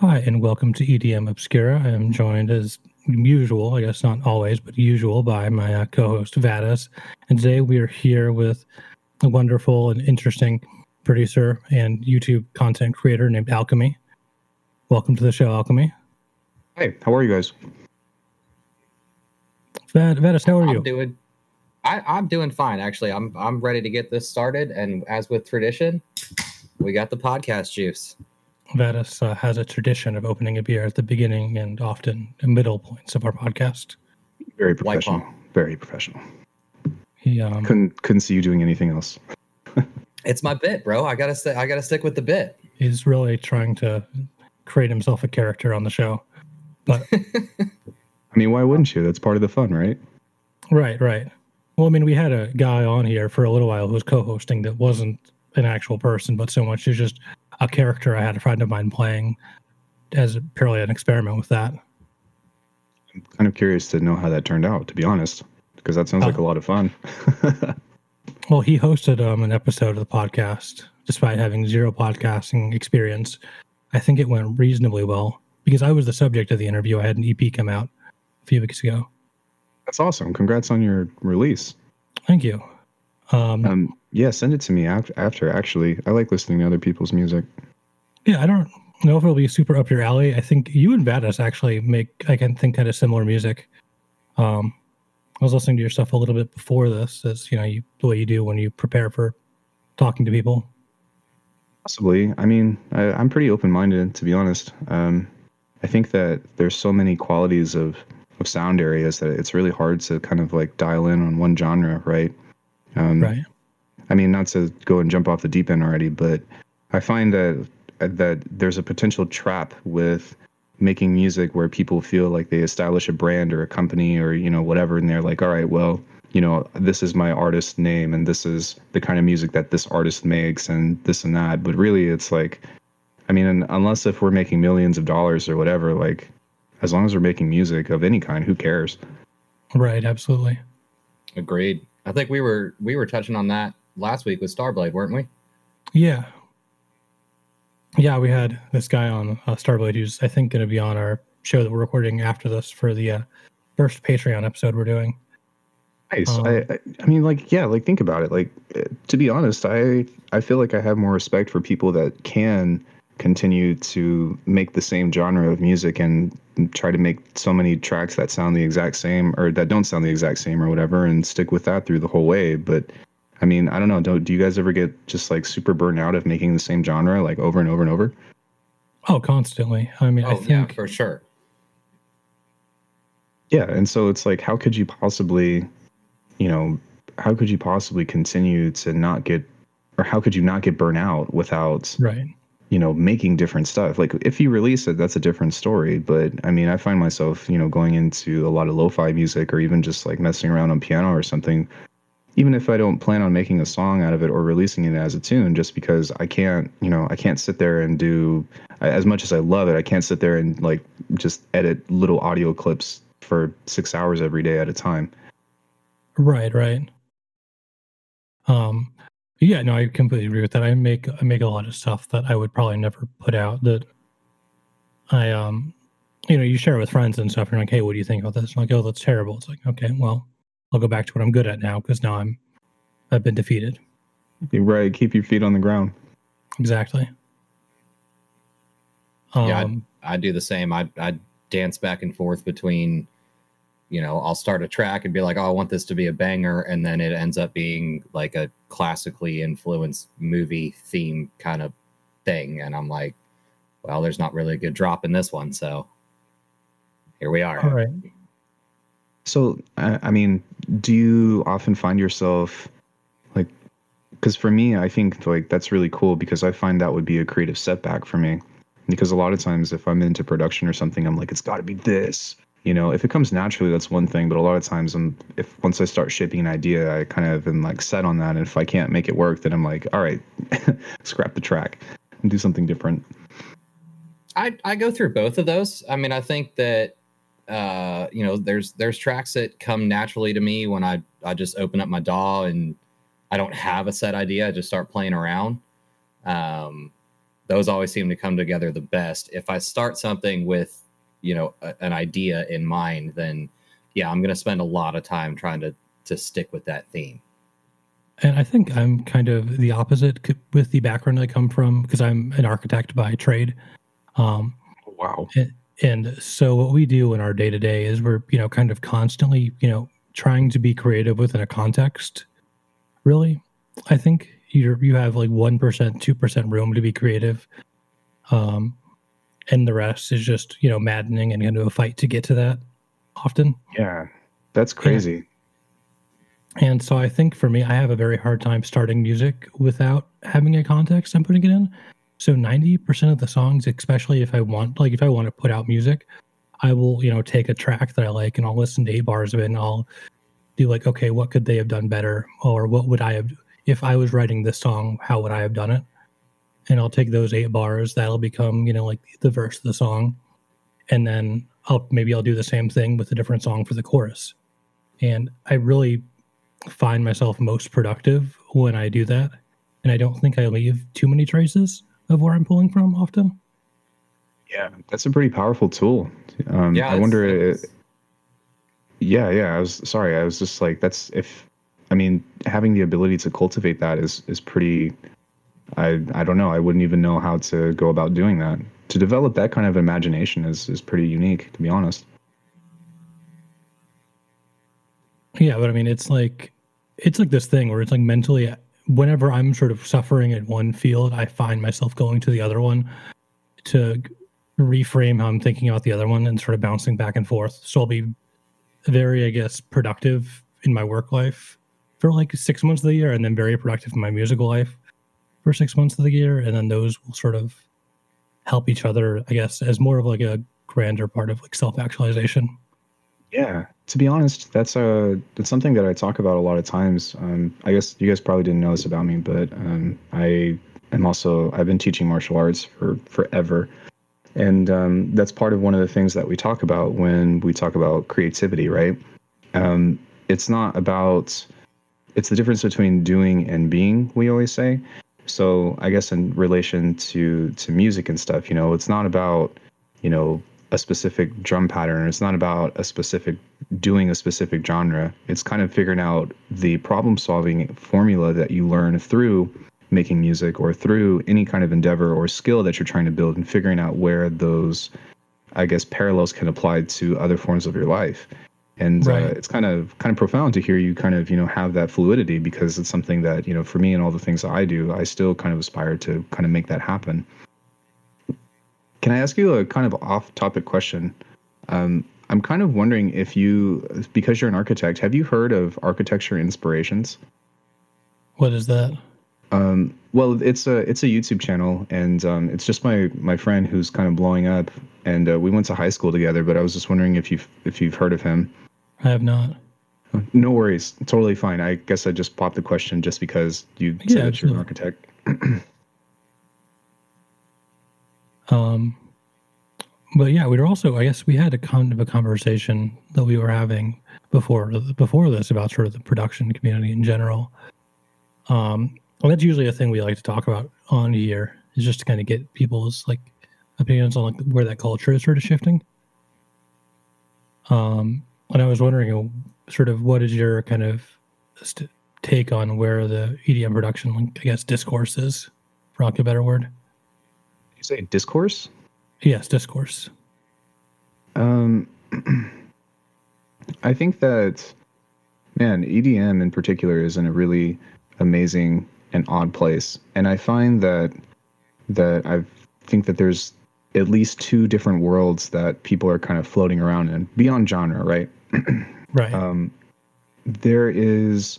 Hi, and welcome to EDM Obscura. I am joined as usual, I guess not always, but usual, by my uh, co host Vadis. And today we are here with a wonderful and interesting producer and YouTube content creator named Alchemy. Welcome to the show, Alchemy. Hey, how are you guys? Vad, Vadis, how are I'm you? doing I, I'm doing fine actually. I'm I'm ready to get this started. And as with tradition, we got the podcast juice. Vadis uh, has a tradition of opening a beer at the beginning and often the middle points of our podcast. Very professional. Very professional. He um, Couldn't couldn't see you doing anything else. It's my bit, bro. I gotta st- I gotta stick with the bit. He's really trying to create himself a character on the show. But I mean, why wouldn't you? That's part of the fun, right? Right, right. Well, I mean, we had a guy on here for a little while who was co-hosting that wasn't an actual person, but so much as just a character I had a friend of mine playing as purely an experiment with that. I'm kind of curious to know how that turned out, to be honest, because that sounds like Oh. a lot of fun. Well, he hosted um, an episode of the podcast despite having zero podcasting experience. I think it went reasonably well because I was the subject of the interview. I had an EP come out a few weeks ago. That's awesome. Congrats on your release. Thank you. Um, Um, yeah, send it to me after. After actually, I like listening to other people's music. Yeah, I don't know if it'll be super up your alley. I think you and Vadis actually make I can think kind of similar music. Um, I was listening to your stuff a little bit before this, as you know, you, the way you do when you prepare for talking to people. Possibly. I mean, I, I'm pretty open-minded, to be honest. Um, I think that there's so many qualities of of sound areas that it's really hard to kind of like dial in on one genre, right? Um, Right. I mean, not to go and jump off the deep end already, but I find that that there's a potential trap with making music where people feel like they establish a brand or a company or you know whatever, and they're like, all right, well, you know, this is my artist name and this is the kind of music that this artist makes and this and that. But really, it's like, I mean, un- unless if we're making millions of dollars or whatever, like, as long as we're making music of any kind, who cares? Right. Absolutely. Agreed. I think we were we were touching on that last week with Starblade, weren't we? Yeah. Yeah, we had this guy on uh, Starblade who's I think going to be on our show that we're recording after this for the uh, first Patreon episode we're doing. Nice. Um, I, I I mean, like, yeah, like think about it. Like, uh, to be honest, I I feel like I have more respect for people that can continue to make the same genre of music and try to make so many tracks that sound the exact same or that don't sound the exact same or whatever, and stick with that through the whole way. But I mean, I don't know. Don't do you guys ever get just like super burnt out of making the same genre like over and over and over? Oh, constantly. I mean, I Oh think yeah, for sure. Yeah, and so it's like, how could you possibly, you know, how could you possibly continue to not get, or how could you not get burnt out without, right. you know, making different stuff? Like, if you release it, that's a different story. But I mean, I find myself, you know, going into a lot of lo-fi music or even just like messing around on piano or something, even if I don't plan on making a song out of it or releasing it as a tune, just because I can't, you know, I can't sit there and do as much as I love it, I can't sit there and like just edit little audio clips for six hours every day at a time. Right, right. Um yeah, no, I completely agree with that. I make I make a lot of stuff that I would probably never put out that I um you know, you share it with friends and stuff, and you're like, hey, what do you think about this? I'm like, oh, that's terrible. It's like, okay, well, I'll go back to what I'm good at now because now I'm I've been defeated. You're right. Keep your feet on the ground. Exactly. Um, Yeah, I do the same. I I dance back and forth between, you know, I'll start a track and be like, oh, I want this to be a banger, and then it ends up being like a classically influenced movie theme kind of thing, and I'm like, well, there's not really a good drop in this one, so here we are. all right. So, I, mean, do you often find yourself like, because for me, I think like that's really cool because I find that would be a creative setback for me. Because a lot of times, if I'm into production or something, I'm like, it's got to be this. You know, if it comes naturally, that's one thing. But a lot of times, I'm if once I start shaping an idea, I kind of am like set on that. And if I can't make it work, then I'm like, all right, scrap the track and do something different. I I go through both of those. I mean, I think that uh, you know, there's there's tracks that come naturally to me when I I just open up my DAW and I don't have a set idea. I just start playing around. Um, those always seem to come together the best. If I start something with, you know, a, an idea in mind, then yeah, I'm going to spend a lot of time trying to to stick with that theme. And I think I'm kind of the opposite with the background I come from because I'm an architect by trade. Um, wow. And, and so what we do in our day to day is we're you know kind of constantly you know trying to be creative within a context. Really, I think you you have like one percent, two percent room to be creative, um, and the rest is just you know maddening and into a fight to get to that. Often, yeah, that's crazy. And so I think for me, I have a very hard time starting music without having a context I'm putting it in. So 90% of the songs, especially if I want, like if I want to put out music, I will, you know, take a track that I like and I'll listen to eight bars of it and I'll do like, okay, what could they have done better? Or what would I have, if I was writing this song, how would I have done it? And I'll take those eight bars, that'll become, you know, like the verse of the song. And then I'll maybe I'll do the same thing with a different song for the chorus. And I really find myself most productive when I do that. And I don't think I leave too many traces of where I'm pulling from often. Yeah, that's a pretty powerful tool. Um, yeah, I wonder. It, yeah, yeah. I was sorry. I was just like, that's if. I mean, having the ability to cultivate that is is pretty. I I don't know. I wouldn't even know how to go about doing that. To develop that kind of imagination is is pretty unique, to be honest. Yeah, but I mean, it's like it's like this thing where it's like mentally, whenever I'm sort of suffering in one field, I find myself going to the other one to reframe how I'm thinking about the other one and sort of bouncing back and forth. So I'll be very, I guess, productive in my work life for like six months of the year, and then very productive in my musical life for six months of the year, and then those will sort of help each other, I guess, as more of like a grander part of like self actualization. Yeah, to be honest, that's a that's something that I talk about a lot of times. Um, I guess you guys probably didn't know this about me, but um, I am also I've been teaching martial arts for forever, and um, that's part of one of the things that we talk about when we talk about creativity, right? Um, it's not about it's the difference between doing and being. We always say. So I guess in relation to to music and stuff, you know, it's not about you know a specific drum pattern. It's not about a specific doing a specific genre. It's kind of figuring out the problem solving formula that you learn through making music or through any kind of endeavor or skill that you're trying to build and figuring out where those I guess parallels can apply to other forms of your life. And uh, right. uh, it's kind of kind of profound to hear you kind of you know have that fluidity because it's something that you know for me and all the things that I do, I still kind of aspire to kind of make that happen. Can I ask you a kind of off-topic question? Um, I'm kind of wondering if you, because you're an architect, have you heard of architecture inspirations? What is that? Um, well, it's a it's a YouTube channel, and um, it's just my my friend who's kind of blowing up, and uh, we went to high school together. But I was just wondering if you've if you've heard of him. I have not. No worries, totally fine. I guess I just popped the question just because you yeah, said that you're an architect. Um, but yeah, we were also, I guess, we had a kind of a conversation that we were having before before this about sort of the production community in general. Um, well, that's usually a thing we like to talk about on here is just to kind of get people's like opinions on like where that culture is sort of shifting. Um, and I was wondering, sort of, what is your kind of take on where the EDM production, I guess, discourse is, for lack of a better word? You say discourse? Yes, discourse. Um, I think that, man, EDM in particular is in a really amazing and odd place, and I find that that I think that there's at least two different worlds that people are kind of floating around in beyond genre, right? right. Um, there is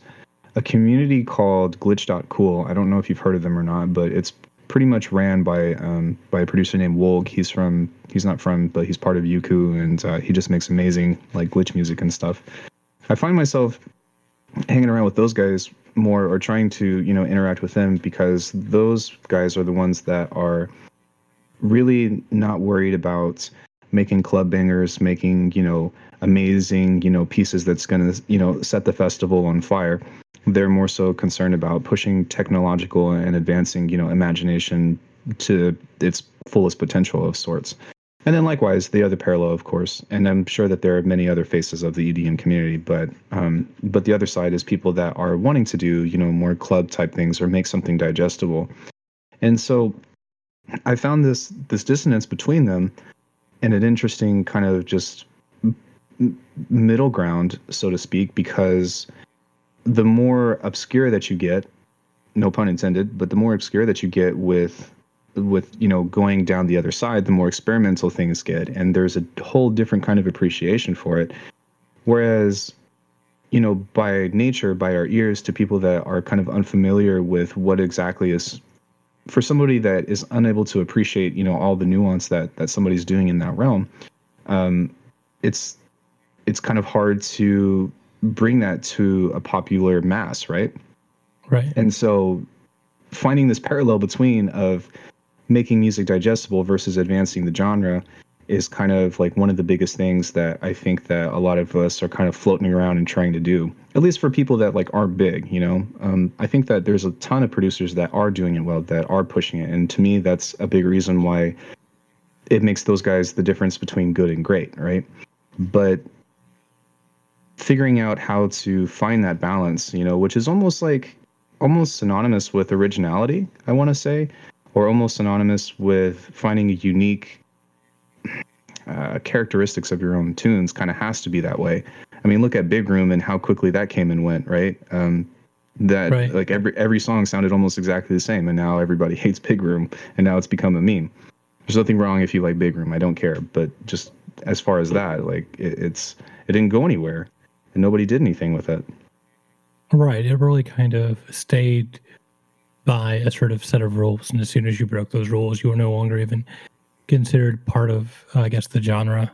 a community called glitch.cool. I don't know if you've heard of them or not, but it's pretty much ran by um, by a producer named Woulg. He's from he's not from, but he's part of Yuku, and uh, he just makes amazing like glitch music and stuff. I find myself hanging around with those guys more, or trying to you know interact with them because those guys are the ones that are really not worried about making club bangers, making you know amazing you know pieces that's gonna you know set the festival on fire they're more so concerned about pushing technological and advancing, you know, imagination to its fullest potential of sorts. And then likewise, the other parallel, of course, and I'm sure that there are many other faces of the EDM community, but um, but the other side is people that are wanting to do you know more club type things or make something digestible. And so I found this this dissonance between them, and an interesting kind of just middle ground, so to speak, because the more obscure that you get, no pun intended, but the more obscure that you get with with you know going down the other side the more experimental things get and there's a whole different kind of appreciation for it. Whereas you know by nature by our ears to people that are kind of unfamiliar with what exactly is for somebody that is unable to appreciate you know all the nuance that that somebody's doing in that realm um it's it's kind of hard to bring that to a popular mass right right and so finding this parallel between of making music digestible versus advancing the genre is kind of like one of the biggest things that I think that a lot of us are kind of floating around and trying to do. At least for people that like aren't big, you know. Um, I think that there's a ton of producers that are doing it well, that are pushing it, and to me, that's a big reason why it makes those guys the difference between good and great, right? But figuring out how to find that balance, you know, which is almost like almost synonymous with originality, I want to say or almost synonymous with finding a unique uh, characteristics of your own tunes kind of has to be that way. I mean, look at Big Room and how quickly that came and went, right? Um, that right. like every every song sounded almost exactly the same, and now everybody hates Big Room, and now it's become a meme. There's nothing wrong if you like Big Room, I don't care, but just as far as that, like it, it's it didn't go anywhere, and nobody did anything with it. Right. It really kind of stayed by a sort of set of rules, and as soon as you broke those rules, you were no longer even considered part of, uh, I guess, the genre.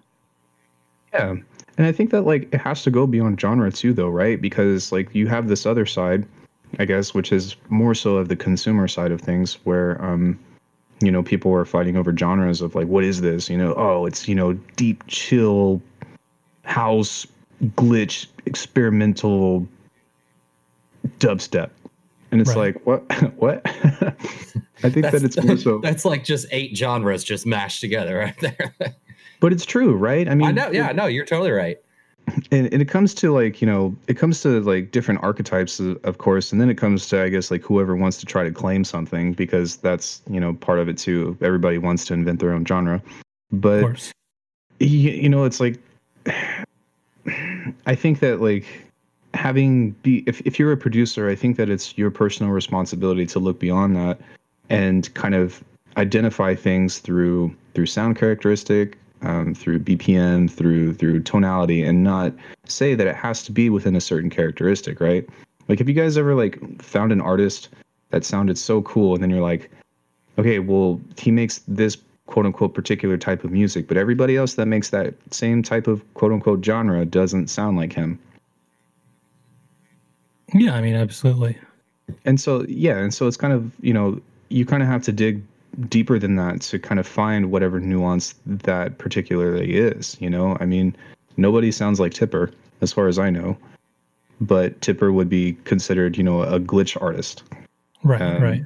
Yeah, and I think that like it has to go beyond genre too, though, right? Because like you have this other side, I guess, which is more so of the consumer side of things, where um, you know, people are fighting over genres of like, what is this? You know, oh, it's you know, deep chill, house, glitch, experimental dubstep. And it's right. like what? What? I think that it's more so that's like just eight genres just mashed together right there. But it's true right? I mean i know yeah no you're totally right. And, and it comes to like you know it comes to like different archetypes of course and then it comes to i guess like whoever wants to try to claim something because that's you know part of it too. Everybody wants to invent their own genre. But you, you know it's like i think that like having be if, if you're a producer i think that it's your personal responsibility to look beyond that and kind of identify things through through sound characteristic um, through bpm through through tonality and not say that it has to be within a certain characteristic right? Like have you guys ever like found an artist that sounded so cool and then you're like okay well he makes this quote unquote particular type of music but everybody else that makes that same type of quote unquote genre doesn't sound like him yeah, I mean, absolutely. And so, yeah, and so it's kind of, you know, you kind of have to dig deeper than that to kind of find whatever nuance that particularly is, you know? I mean, nobody sounds like Tipper as far as I know, but Tipper would be considered, you know, a glitch artist. Right, um, right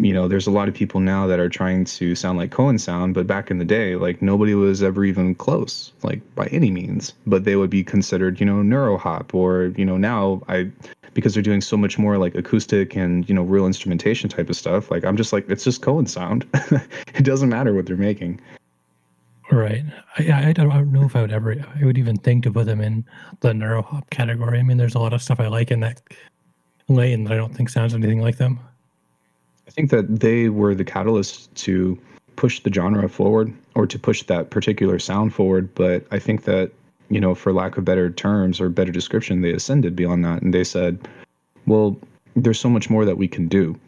you know, there's a lot of people now that are trying to sound like Koan Sound, but back in the day, like nobody was ever even close, like by any means. But they would be considered, you know, neurohop or, you know, now I because they're doing so much more like acoustic and, you know, real instrumentation type of stuff, like I'm just like it's just Koan Sound. it doesn't matter what they're making. Right. I, I don't, I don't know if I would ever I would even think to put them in the neurohop category. I mean, there's a lot of stuff I like in that lane that I don't think sounds anything like them. I think that they were the catalyst to push the genre forward or to push that particular sound forward. But I think that, you know, for lack of better terms or better description, they ascended beyond that and they said, well, there's so much more that we can do.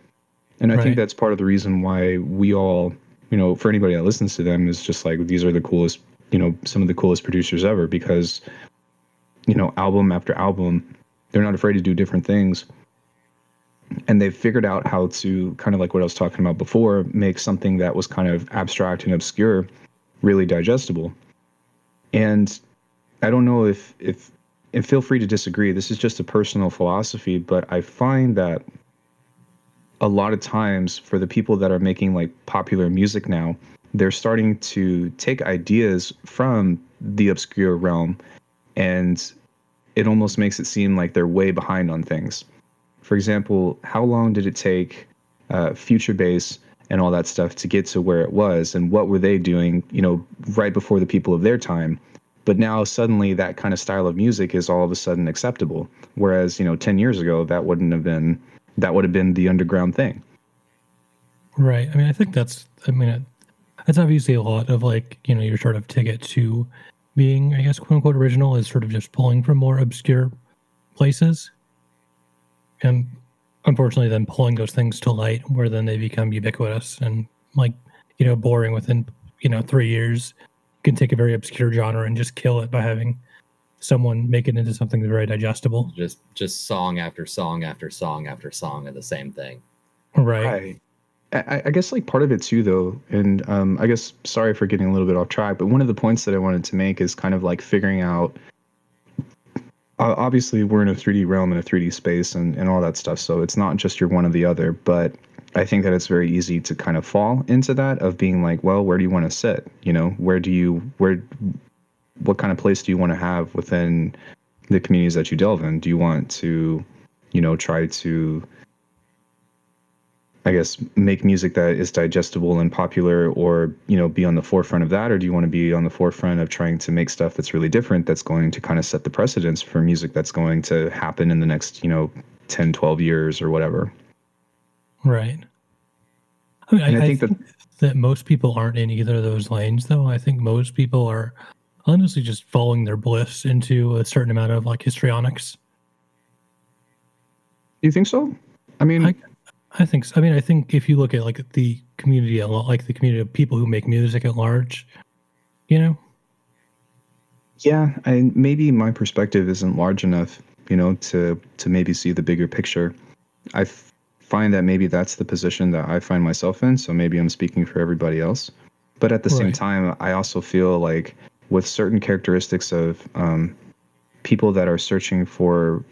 And I right. think that's part of the reason why we all, you know, for anybody that listens to them is just like these are the coolest, you know, some of the coolest producers ever because, you know, album after album, they're not afraid to do different things and they've figured out how to kind of like what I was talking about before, make something that was kind of abstract and obscure really digestible. And I don't know if if and feel free to disagree. This is just a personal philosophy, but I find that a lot of times for the people that are making like popular music now, they're starting to take ideas from the obscure realm and it almost makes it seem like they're way behind on things. For example, how long did it take uh, Future Bass and all that stuff to get to where it was, and what were they doing, you know, right before the people of their time? But now suddenly that kind of style of music is all of a sudden acceptable, whereas you know, ten years ago that wouldn't have been that would have been the underground thing. Right. I mean, I think that's. I mean, that's obviously a lot of like you know your sort of ticket to being, I guess, quote unquote original is sort of just pulling from more obscure places. And unfortunately, then pulling those things to light where then they become ubiquitous and like, you know, boring within, you know, three years. You can take a very obscure genre and just kill it by having someone make it into something very digestible. Just just song after song after song after song of the same thing. Right. right. I, I, guess like part of it too, though, and um, I guess sorry for getting a little bit off track, but one of the points that I wanted to make is kind of like figuring out. Obviously, we're in a 3D realm and a 3D space and, and all that stuff, so it's not just you're one or the other. But I think that it's very easy to kind of fall into that of being like, well, where do you want to sit? You know, where do you where, what kind of place do you want to have within the communities that you delve in? Do you want to, you know, try to I guess make music that is digestible and popular or you know be on the forefront of that? Or do you want to be on the forefront of trying to make stuff that's really different that's going to kind of set the precedence for music that's going to happen in the next you know 10 12 years or whatever? Right. I mean I, I, think, I think that that most people aren't in either of those lanes though. I think most people are honestly just following their bliss into a certain amount of like histrionics. Do you think so? I mean I, I think so. I mean, I think if you look at like the community, a lot, like the community of people who make music at large, you know. Yeah, I maybe my perspective isn't large enough, you know, to to maybe see the bigger picture. I f- find that maybe that's the position that I find myself in. So maybe I'm speaking for everybody else, but at the right. same time, I also feel like with certain characteristics of um, people that are searching for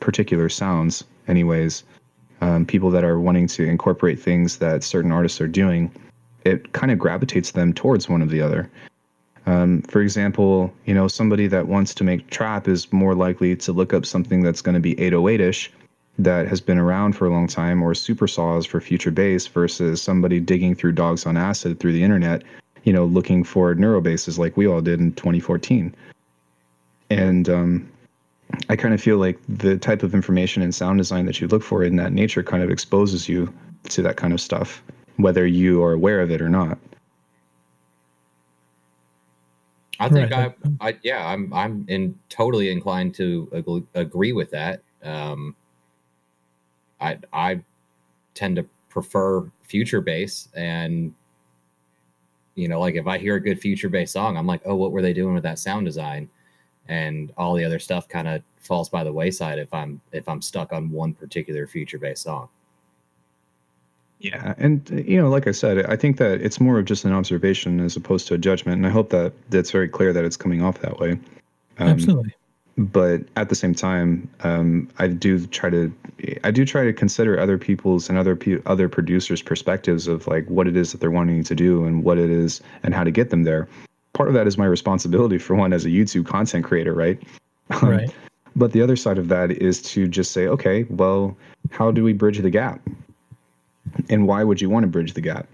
particular sounds, anyways um, people that are wanting to incorporate things that certain artists are doing, it kind of gravitates them towards one of the other. Um, for example, you know, somebody that wants to make trap is more likely to look up something that's going to be 808ish that has been around for a long time or super saws for future bass versus somebody digging through dogs on acid through the internet, you know, looking for neuro basses like we all did in 2014. And um, I kind of feel like the type of information and sound design that you look for in that nature kind of exposes you to that kind of stuff, whether you are aware of it or not. I think right. I, I, yeah, I'm, I'm in totally inclined to ag- agree with that. Um, I, I tend to prefer future bass and, you know, like if I hear a good future bass song, I'm like, oh, what were they doing with that sound design? And all the other stuff kind of falls by the wayside if I'm if I'm stuck on one particular future bass song. Yeah, and you know, like I said, I think that it's more of just an observation as opposed to a judgment, and I hope that that's very clear that it's coming off that way. Um, Absolutely. But at the same time, um, I do try to I do try to consider other people's and other pe- other producers' perspectives of like what it is that they're wanting to do and what it is and how to get them there part of that is my responsibility for one as a YouTube content creator, right? Um, right. but the other side of that is to just say, okay, well, how do we bridge the gap? And why would you want to bridge the gap?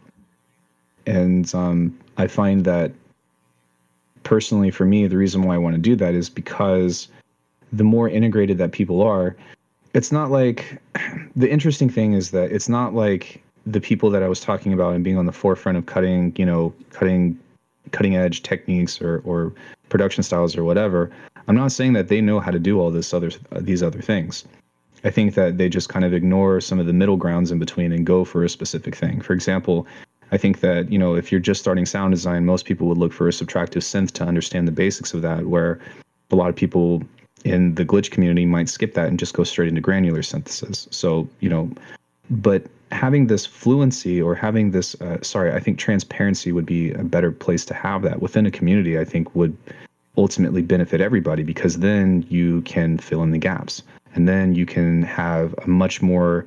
And um, I find that personally, for me, the reason why I want to do that is because the more integrated that people are, it's not like the interesting thing is that it's not like the people that I was talking about and being on the forefront of cutting, you know, cutting cutting edge techniques or, or production styles or whatever i'm not saying that they know how to do all this other these other things. I think that they just kind of ignore some of the middle grounds in between and go for a specific thing. For example i think that you know if you're just starting sound design most people would look for a subtractive synth to understand the basics of that where a lot of people in the glitch community might skip that and just go straight into granular synthesis. So you know but having this fluency or having this uh, sorry i think transparency would be a better place to have that within a community i think would ultimately benefit everybody because then you can fill in the gaps. And then you can have a much more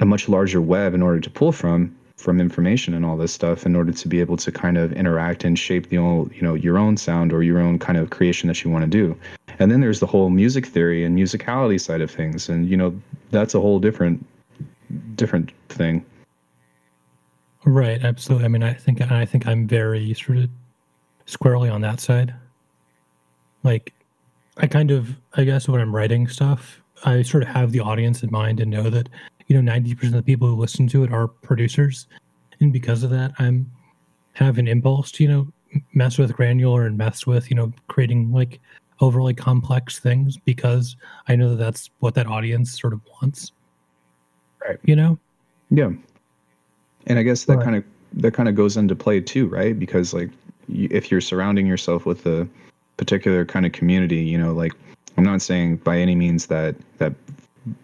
a much larger web in order to pull from from information and all this stuff in order to be able to kind of interact and shape the old, you know your own sound or your own kind of creation that you want to do. And then there's the whole music theory and musicality side of things. And you know that's a whole different different thing. Right absolutely. I mean i think i think i'm very sort of squarely on that side. Like i kind of i guess when i'm writing stuff i sort of have the audience in mind and know that you know 90% of the people who listen to it are producers. And because of that i'm have an impulse to you know mess with granular and mess with you know creating like overly complex things because i know that that's what that audience sort of wants right. You know? Yeah. And i guess that Right. kind of that kind of goes into play too right? Because like you, if you're surrounding yourself with a particular kind of community you know like i'm not saying by any means that that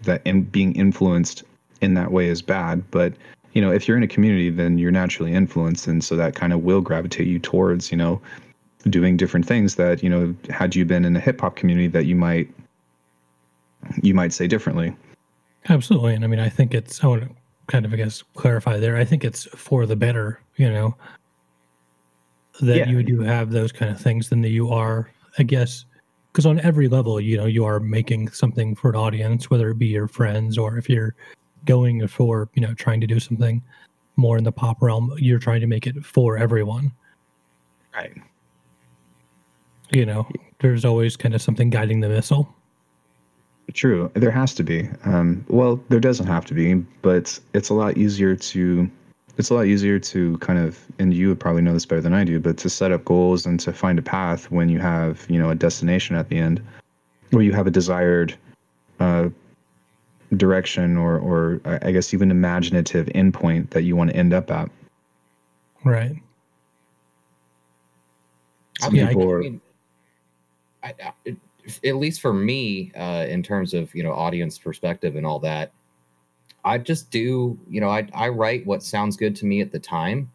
that in, being influenced in that way is bad but you know if you're in a community then you're naturally influenced and so that kind of will gravitate you towards you know doing different things that you know had you been in a hip hop community that you might you might say differently Absolutely. And I mean, I think it's, I want to kind of, I guess, clarify there. I think it's for the better, you know, that Yeah. you do have those kind of things than that you are, I guess, because on every level, you know, you are making something for an audience, whether it be your friends or if you're going for, you know, trying to do something more in the pop realm, you're trying to make it for everyone. right You know, there's always kind of something guiding the missile. True, there has to be. Um, well, there doesn't have to be, but it's a lot easier to. It's a lot easier to kind of, and you would probably know this better than I do, but to set up goals and to find a path when you have, you know, a destination at the end, or you have a desired uh, direction, or, or I I guess even imaginative endpoint that you want to end up at. Right. Some Yeah, I people are, mean, I, I, it- at least for me, uh, in terms of you know audience perspective and all that, I just do you know I I write what sounds good to me at the time,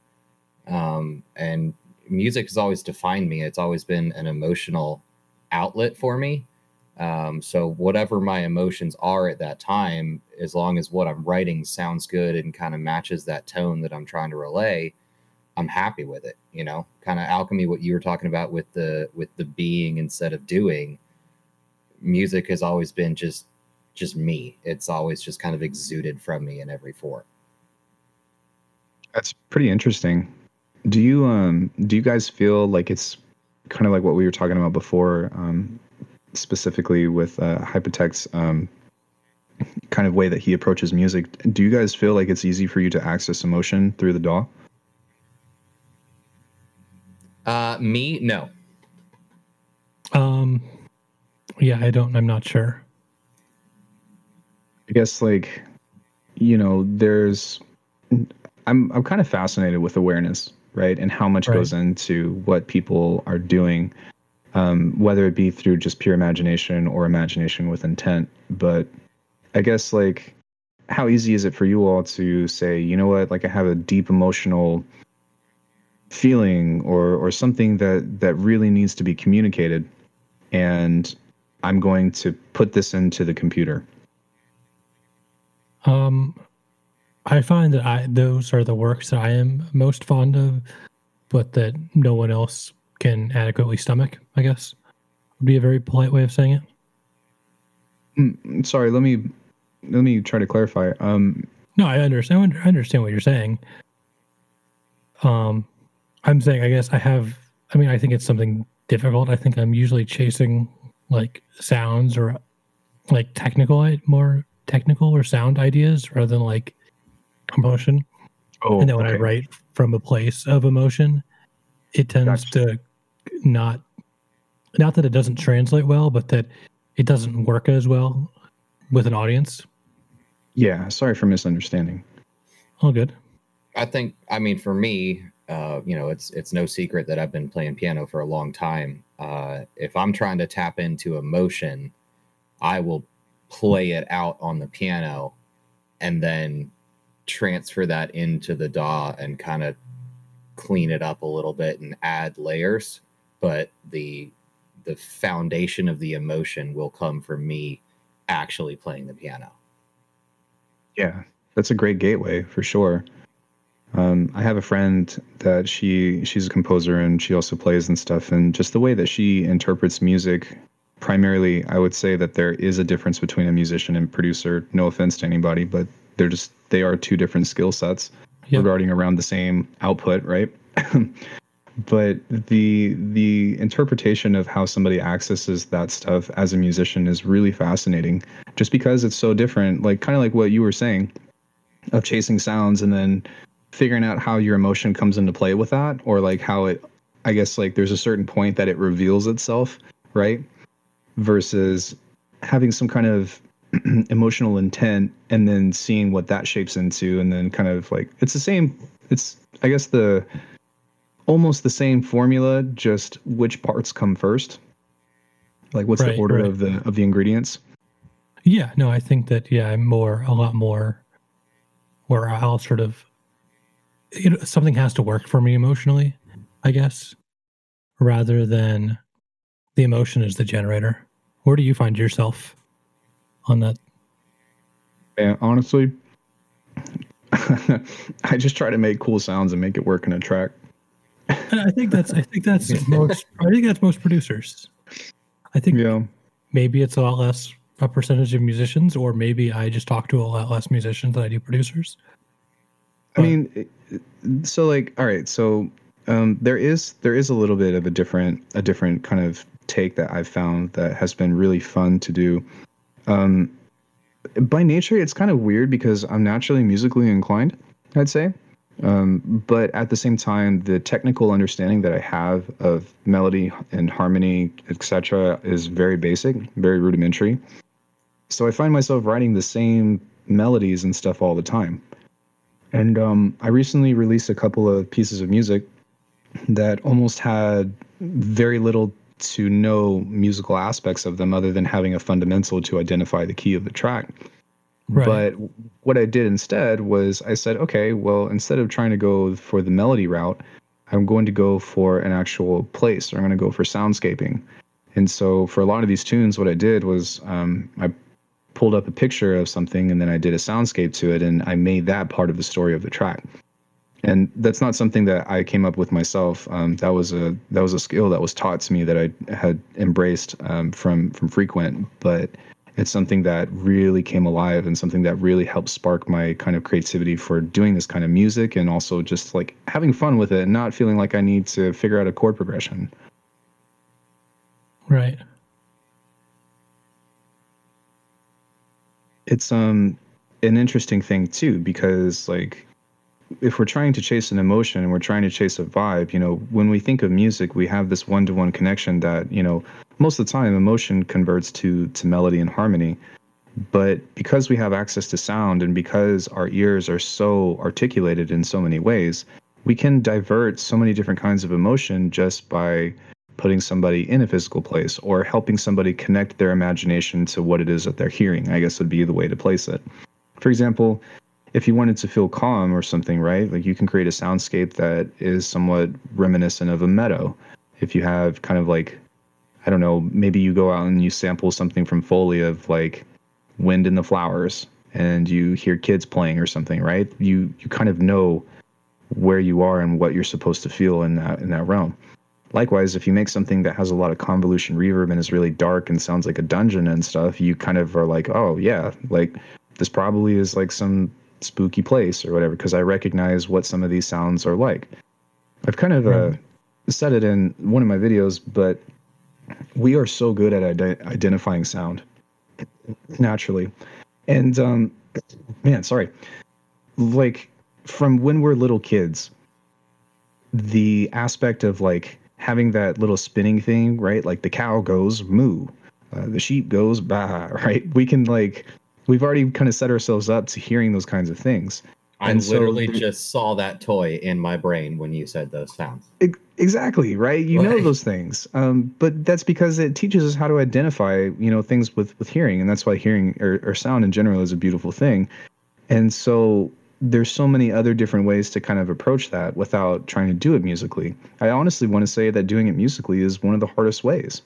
um, and music has always defined me. It's always been an emotional outlet for me. Um, so whatever my emotions are at that time, as long as what I'm writing sounds good and kind of matches that tone that I'm trying to relay, I'm happy with it. You know, kind of alchemy. What you were talking about with the with the being instead of doing. Music has always been just just me. It's always just kind of exuded from me in every form. That's pretty interesting. Do you um do you guys feel like it's kind of like what we were talking about before, um, specifically with uh, Hypotek's um, kind of way that he approaches music? Do you guys feel like it's easy for you to access emotion through the DAW? Uh, me, no. Um, yeah, I don't, I'm not sure. I guess like you know there's I'm I'm kind of fascinated with awareness, right? And how much Right. goes into what people are doing um, whether it be through just pure imagination or imagination with intent. But I guess like how easy is it for you all to say, you know what, like I have a deep emotional feeling or or something that that really needs to be communicated and I'm going to put this into the computer. Um, I find that I those are the works that I am most fond of, but that no one else can adequately stomach. I guess would be a very polite way of saying it. Mm, Sorry, let me let me try to clarify. Um, No, I understand. I understand what you're saying. Um, I'm saying, I guess I have. I mean, I think it's something difficult. I think I'm usually chasing like sounds or like technical, i- more technical or sound ideas rather than like emotion. oh, and then when I write from a place of emotion, it tends Gotcha. to not not that it doesn't translate well, but that it doesn't work as well with an audience. Yeah, sorry for misunderstanding. All good. I think I mean for me, uh, you know, it's it's no secret that I've been playing piano for a long time. Uh, if I'm trying to tap into emotion, I will play it out on the piano and then transfer that into the DAW and kind of clean it up a little bit and add layers. But the the foundation of the emotion will come from me actually playing the piano. Yeah, that's a great gateway for sure. Um, I have a friend that she she's a composer and she also plays and stuff, and just the way that she interprets music. Primarily, I would say that there is a difference between a musician and producer. No offense to anybody, but they're just they are two different skill sets yep. regarding around the same output, right? but the the interpretation of how somebody accesses that stuff as a musician is really fascinating just because it's so different like kind of like what you were saying of chasing sounds and then figuring out how your emotion comes into play with that or like how it i guess like there's a certain point that it reveals itself right? Versus having some kind of emotional intent and then seeing what that shapes into and then kind of like it's the same it's i guess the almost the same formula just which parts come first. Like what's right, the order right. of the of the ingredients? Yeah no i think that yeah i'm more a lot more where i'll sort of you know something has to work for me emotionally i guess rather than the emotion is the generator. Where do you find yourself on that? Yeah honestly i just try to make cool sounds and make it work in a track. And i think that's i think that's most i think that's most producers. I think yeah. maybe it's a lot less a percentage of musicians or maybe i just talk to a lot less musicians than i do producers. I mean, so like, all right, so um, there is there is a little bit of a different a different kind of take that I've found that has been really fun to do. Um, by nature, it's kind of weird because I'm naturally musically inclined. I'd say, um, but at the same time, the technical understanding that I have of melody and harmony, etc., is very basic, very rudimentary. So I find myself writing the same melodies and stuff all the time. And um, I recently released a couple of pieces of music that almost had very little to no musical aspects of them other than having a fundamental to identify the key of the track. Right. But what I did instead was I said, okay, well, instead of trying to go for the melody route, I'm going to go for an actual place. Or I'm going to go for soundscaping. And so for a lot of these tunes, what I did was um, I pulled up a picture of something and then I did a soundscape to it and I made that part of the story of the track. And that's not something that I came up with myself. Um, that was a that was a skill that was taught to me that I had embraced um, from from Frequent, but it's something that really came alive and something that really helped spark my kind of creativity for doing this kind of music and also just like having fun with it and not feeling like I need to figure out a chord progression. Right. It's um an interesting thing too because like if we're trying to chase an emotion and we're trying to chase a vibe, you know, when we think of music, we have this one-to-one connection that, you know, most of the time emotion converts to to melody and harmony. But because we have access to sound and because our ears are so articulated in so many ways, we can divert so many different kinds of emotion just by putting somebody in a physical place or helping somebody connect their imagination to what it is that they're hearing, I guess would be the way to place it. For example, if you wanted to feel calm or something, right? Like you can create a soundscape that is somewhat reminiscent of a meadow. If you have kind of like, I don't know, maybe you go out and you sample something from Foley of like wind in the flowers and you hear kids playing or something, right? You you kind of know where you are and what you're supposed to feel in that in that realm. Likewise, if you make something that has a lot of convolution reverb and is really dark and sounds like a dungeon and stuff, you kind of are like, oh yeah, like this probably is like some spooky place or whatever, because I recognize what some of these sounds are like. I've kind of uh, said it in one of my videos, but we are so good at ident- identifying sound naturally. And um, man, sorry. Like from when we're little kids, the aspect of like having that little spinning thing, right? Like the cow goes moo, uh, the sheep goes bah, right? We can like we've already kind of set ourselves up to hearing those kinds of things. I and literally so, just saw that toy in my brain when you said those sounds. Exactly, right? You know those things, um, but that's because it teaches us how to identify, you know, things with with hearing, and that's why hearing or, or sound in general is a beautiful thing. And so there's so many other different ways to kind of approach that without trying to do it musically. I honestly want to say that doing it musically is one of the hardest ways.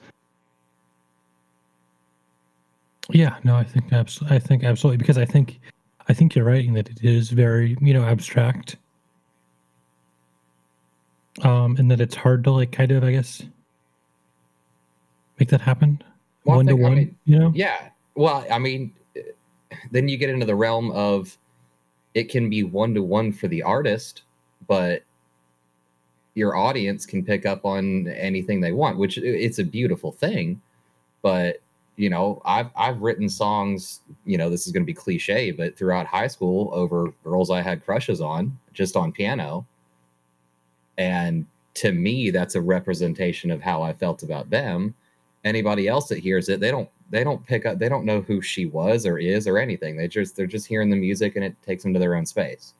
Yeah, no, I think absolutely. I think absolutely because I think I think you're right in that it is very, you know, abstract. Um, and that it's hard to like kind of, I guess, make that happen. one to one. mean, you know? Yeah. Well, I mean, then you get into the realm of it can be one to one for the artist, but your audience can pick up on anything they want, which it's a beautiful thing. But you know, I've I've written songs. You know, this is going to be cliche, but throughout high school over girls I had crushes on, just on piano. And to me, that's a representation of how I felt about them anybody else that hears it they don't they don't pick up they don't know who she was or is or anything they just they're just hearing the music and it takes them to their own space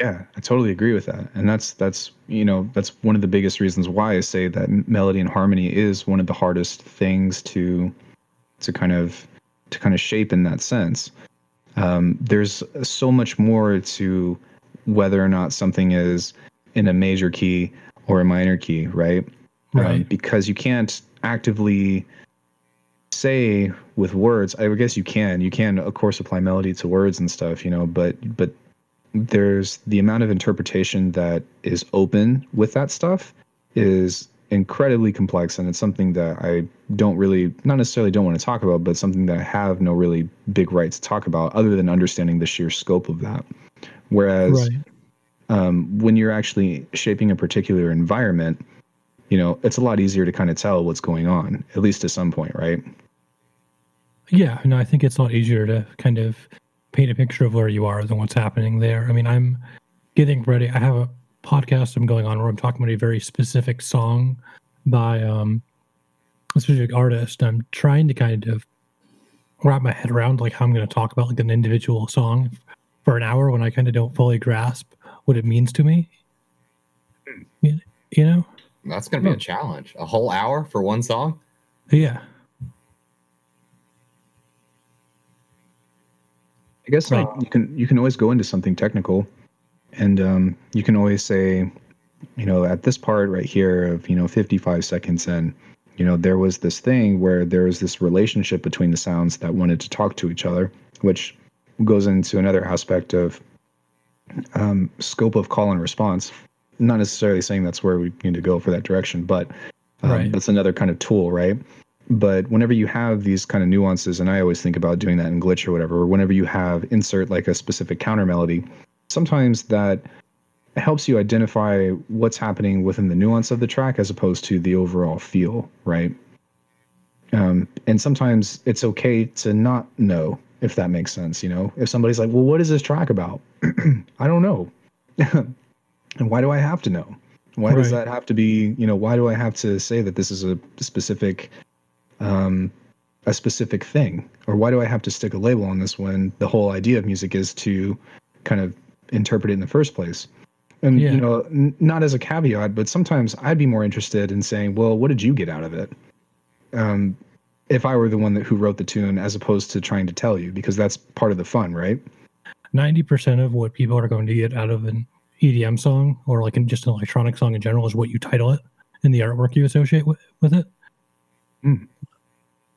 Yeah, I totally agree with that. And that's that's you know, that's one of the biggest reasons why I say that melody and harmony is one of the hardest things to to kind of to kind of shape in that sense. Um, there's so much more to whether or not something is in a major key or a minor key, right? Um, Right. because you can't actively say with words. I guess you can. You can, of course, apply melody to words and stuff, you know. But but there's the amount of interpretation that is open with that stuff is incredibly complex and it's something that I don't really not necessarily don't want to talk about but something that I have no really big right to talk about other than understanding the sheer scope of that whereas right. um, when you're actually shaping a particular environment you know it's a lot easier to kind of tell what's going on at least to some point right Yeah, no, I think it's a lot easier to kind of paint a picture of where you are than what's happening there. I mean, I'm getting ready. I have a podcast I'm going on where I'm talking about a very specific song by um, a specific artist. I'm trying to kind of wrap my head around like how I'm going to talk about like an individual song for an hour when I kind of don't fully grasp what it means to me. You, you know? that's going to be Hmm. a challenge a whole hour for one song Yeah. I guess like you can you can always go into something technical, and um, you can always say, you know, at this part right here of you know 55 seconds in, you know, there was this thing where there was this relationship between the sounds that wanted to talk to each other, which goes into another aspect of um, scope of call and response. Not necessarily saying that's where we need to go for that direction, but um, Right. that's another kind of tool, right? But whenever you have these kind of nuances and i always think about doing that in glitch or whatever or whenever you have insert like a specific counter melody sometimes that helps you identify what's happening within the nuance of the track as opposed to the overall feel right? Um, and sometimes it's okay to not know if that makes sense you know? If somebody's like well what is this track about? I don't know. And why do i have to know? Why does that have to be you know why do i have to say that this is a specific um, a specific thing or why do i have to stick a label on this when the whole idea of music is to kind of interpret it in the first place and Yeah. you know n- not as a caveat but sometimes i'd be more interested in saying well what did you get out of it um, if i were the one that who wrote the tune as opposed to trying to tell you because that's part of the fun right 90% of what people are going to get out of an EDM song or like in just an electronic song in general is what you title it and the artwork you associate with, with it. Hmm.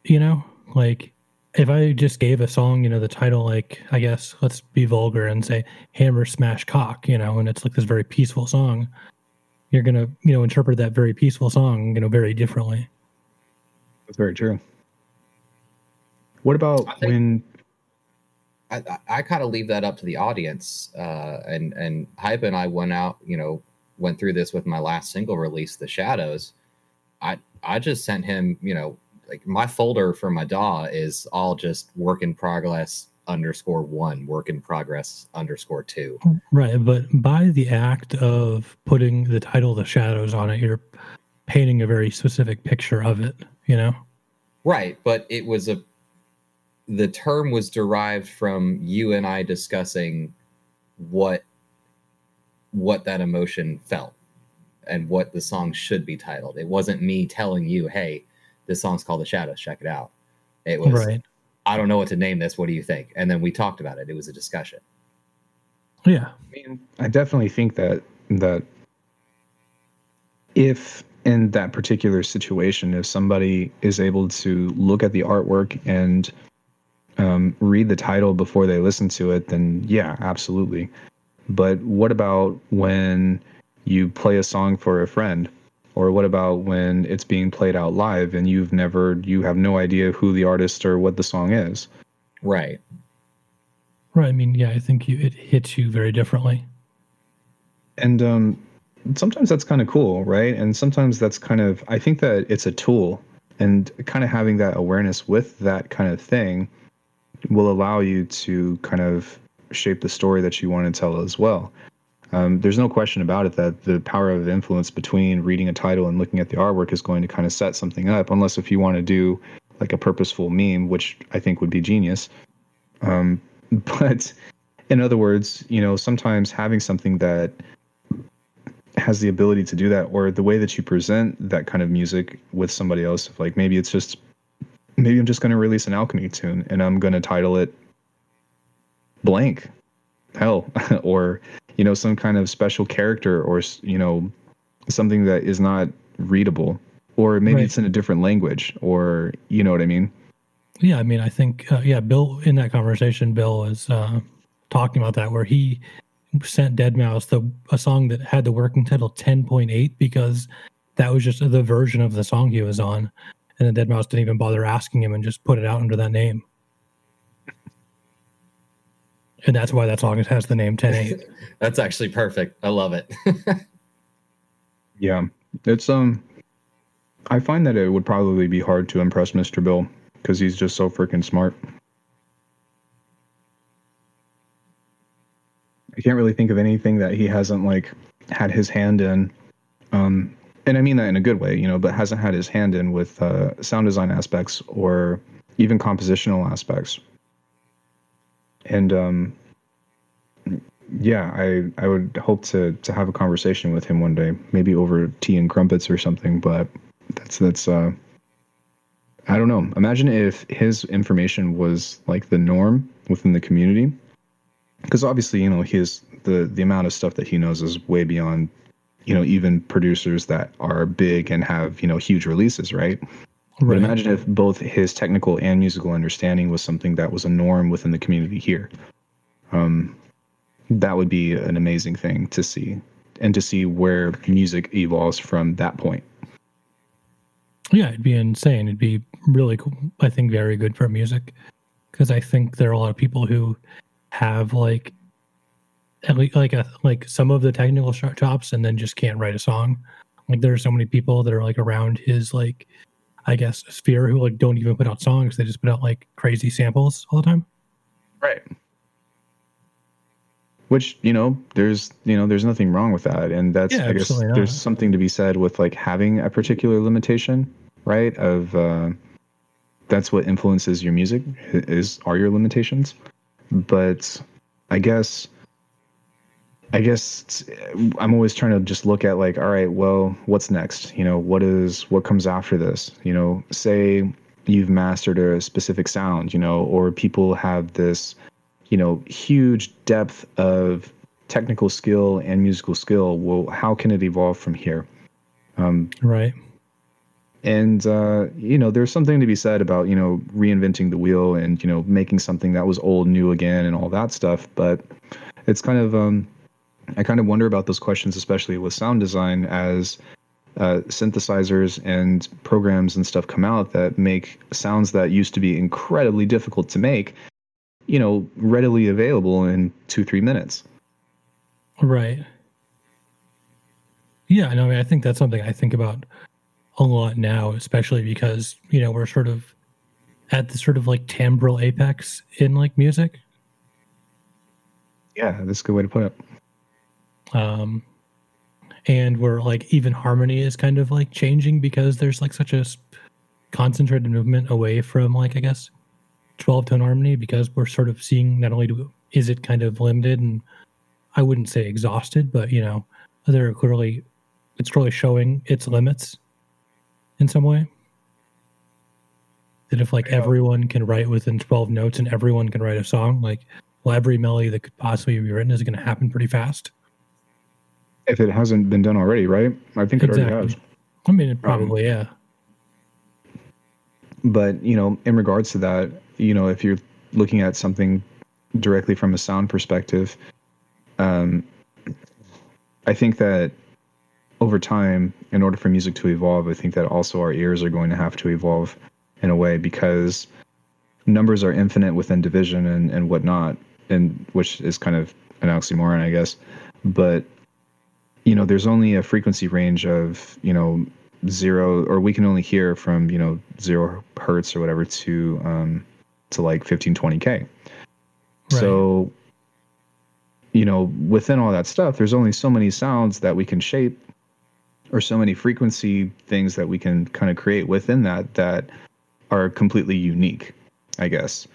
You know, like if I just gave a song, you know, the title, like, I guess, let's be vulgar and say Hammer Smash Cock, you know, and it's like this very peaceful song, you're going to, you know, interpret that very peaceful song, you know, very differently. that's very true what about I think- when I, I, I kind of leave that up to the audience. Uh, and and Hype and I went out, you know, went through this with my last single release, The Shadows. I I just sent him, you know, like my folder for my DAW is all just work in progress underscore one, work in progress underscore two. Mm, right. But by the act of putting the title The Shadows on it, you're painting a very specific picture of it, you know? Right, but it was a the term was derived from you and I discussing what what that emotion felt and what the song should be titled. It wasn't me telling you, "Hey, this song's called The Shadows, check it out." It was Right. I don't know what to name this. What do you think? And then we talked about it. It was a discussion. Yeah. I mean, I definitely think that that if in that particular situation, if somebody is able to look at the artwork and um, read the title before they listen to it, then yeah, absolutely. But what about when you play a song for a friend? Or what about when it's being played out live and you've never, you have no idea who the artist or what the song is? Right. Right. I mean, yeah, I think you, it hits you very differently. And um, sometimes that's kind of cool, right? And sometimes that's kind of, I think that it's a tool and kind of having that awareness with that kind of thing will allow you to kind of shape the story that you want to tell as well. Um, there's no question about it that the power of influence between reading a title and looking at the artwork is going to kind of set something up, unless if you want to do like a purposeful meme, which I think would be genius. Um, but in other words, you know, sometimes having something that has the ability to do that, or the way that you present that kind of music with somebody else, like maybe it's just maybe I'm just going to release an alchemy tune and I'm going to title it blank hell or you know some kind of special character or you know something that is not readable or maybe right. it's in a different language or you know what i mean? Yeah i mean i think uh, yeah bill in that conversation bill was uh, talking about that where he sent deadmau5 the a song that had the working title 10.8 because that was just the version of the song he was on. And then deadmau5 didn't even bother asking him and just put it out under that name and that's why that song has the name 10-8 that's actually perfect. I love it. Yeah. It's um i find that it would probably be hard to impress mr bill because he's just so freaking smart. I can't really think of anything that he hasn't like had his hand in um and i mean that in a good way you know but hasn't had his hand in with uh, sound design aspects or even compositional aspects and um, yeah, I I would hope to to have a conversation with him one day, maybe over tea and crumpets or something. But that's that's uh, I don't know. Imagine if his information was like the norm within the community, because obviously you know his the the amount of stuff that he knows is way beyond you know even producers that are big and have you know huge releases, right? Right. But imagine if both his technical and musical understanding was something that was a norm within the community here. Um, that would be an amazing thing to see and to see where music evolves from that point. Yeah, it'd be insane. It'd be really cool. I think very good for music because I think there are a lot of people who have like at least like a like some of the technical chops and then just can't write a song. Like there are so many people that are like around his like I guess, sphere who like don't even put out songs; they just put out like crazy samples all the time. Right. Which you know, there's you know, there's nothing wrong with that, and that's yeah, I guess not. there's something to be said with like having a particular limitation, right? Of uh, that's what influences your music is are your limitations, but I guess I guess I'm always trying to just look at like, all right, well, what's next? You know, what is what comes after this? You know, say you've mastered a specific sound, you know, or people have this, you know, huge depth of technical skill and musical skill. Well, how can it evolve from here? Um, right. And uh, you know, there's something to be said about you know reinventing the wheel and you know making something that was old new again and all that stuff. But it's kind of um, I kind of wonder about those questions, especially with sound design, as uh, synthesizers and programs and stuff come out that make sounds that used to be incredibly difficult to make, you know, readily available in two, three minutes. Right. Yeah, no, I mean, I think that's something I think about a lot now, especially because, you know, we're sort of at the sort of like timbral apex in like music. Yeah, that's a good way to put it um, and where like even harmony is kind of like changing because there's like such a concentrated movement away from like I guess 12 tone harmony because we're sort of seeing not only do is it kind of limited and I wouldn't say exhausted, but you know, there are clearly it's clearly showing its limits in some way. That if like yeah. everyone can write within 12 notes and everyone can write a song, like well, every melody that could possibly be written is going to happen pretty fast if it hasn't been done already, right? I think it exactly. already has. I mean, it probably, um, yeah. But you know, in regards to that, you know, if you're looking at something directly from a sound perspective, um, I think that over time, in order for music to evolve, I think that also our ears are going to have to evolve in a way because numbers are infinite within division and, and whatnot, and which is kind of an oxymoron, I guess. But you know, there's only a frequency range of you know zero, or we can only hear from you know zero hertz or whatever to um, to like 1520k. Right. So you know, within all that stuff, there's only so many sounds that we can shape or so many frequency things that we can kind of create within that that are completely unique, I guess.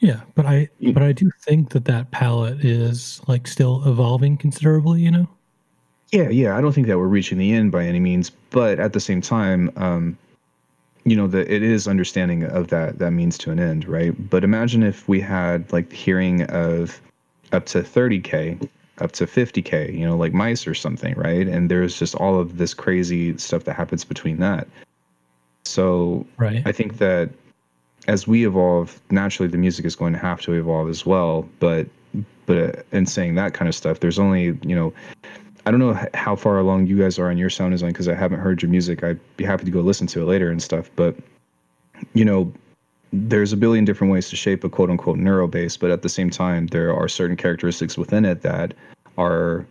Yeah, but I but I do think that that palette is like still evolving considerably, you know. Yeah, yeah, I don't think that we're reaching the end by any means, but at the same time, um, you know, that it is understanding of that that means to an end, right? But imagine if we had like hearing of up to 30k up to 50k you know like mice or something right and there's just all of this crazy stuff that happens between that so right. i think that as we evolve naturally the music is going to have to evolve as well but but in saying that kind of stuff there's only you know i don't know how far along you guys are on your sound design because i haven't heard your music i'd be happy to go listen to it later and stuff but you know there's a billion different ways to shape a quote unquote neuro bass, but at the same time, there are certain characteristics within it that are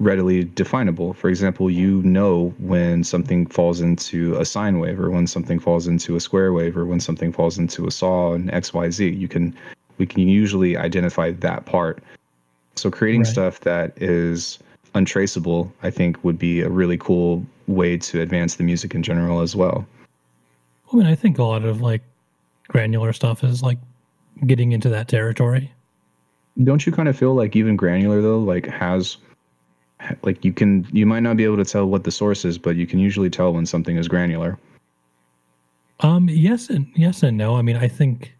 readily definable. For example, you know when something falls into a sine wave or when something falls into a square wave or when something falls into a saw and XYZ. You can we can usually identify that part. So creating right. stuff that is untraceable, I think would be a really cool way to advance the music in general as well. I mean, I think a lot of like granular stuff is like getting into that territory. Don't you kind of feel like even granular though, like has like you can you might not be able to tell what the source is, but you can usually tell when something is granular. Um yes and yes and no. I mean I think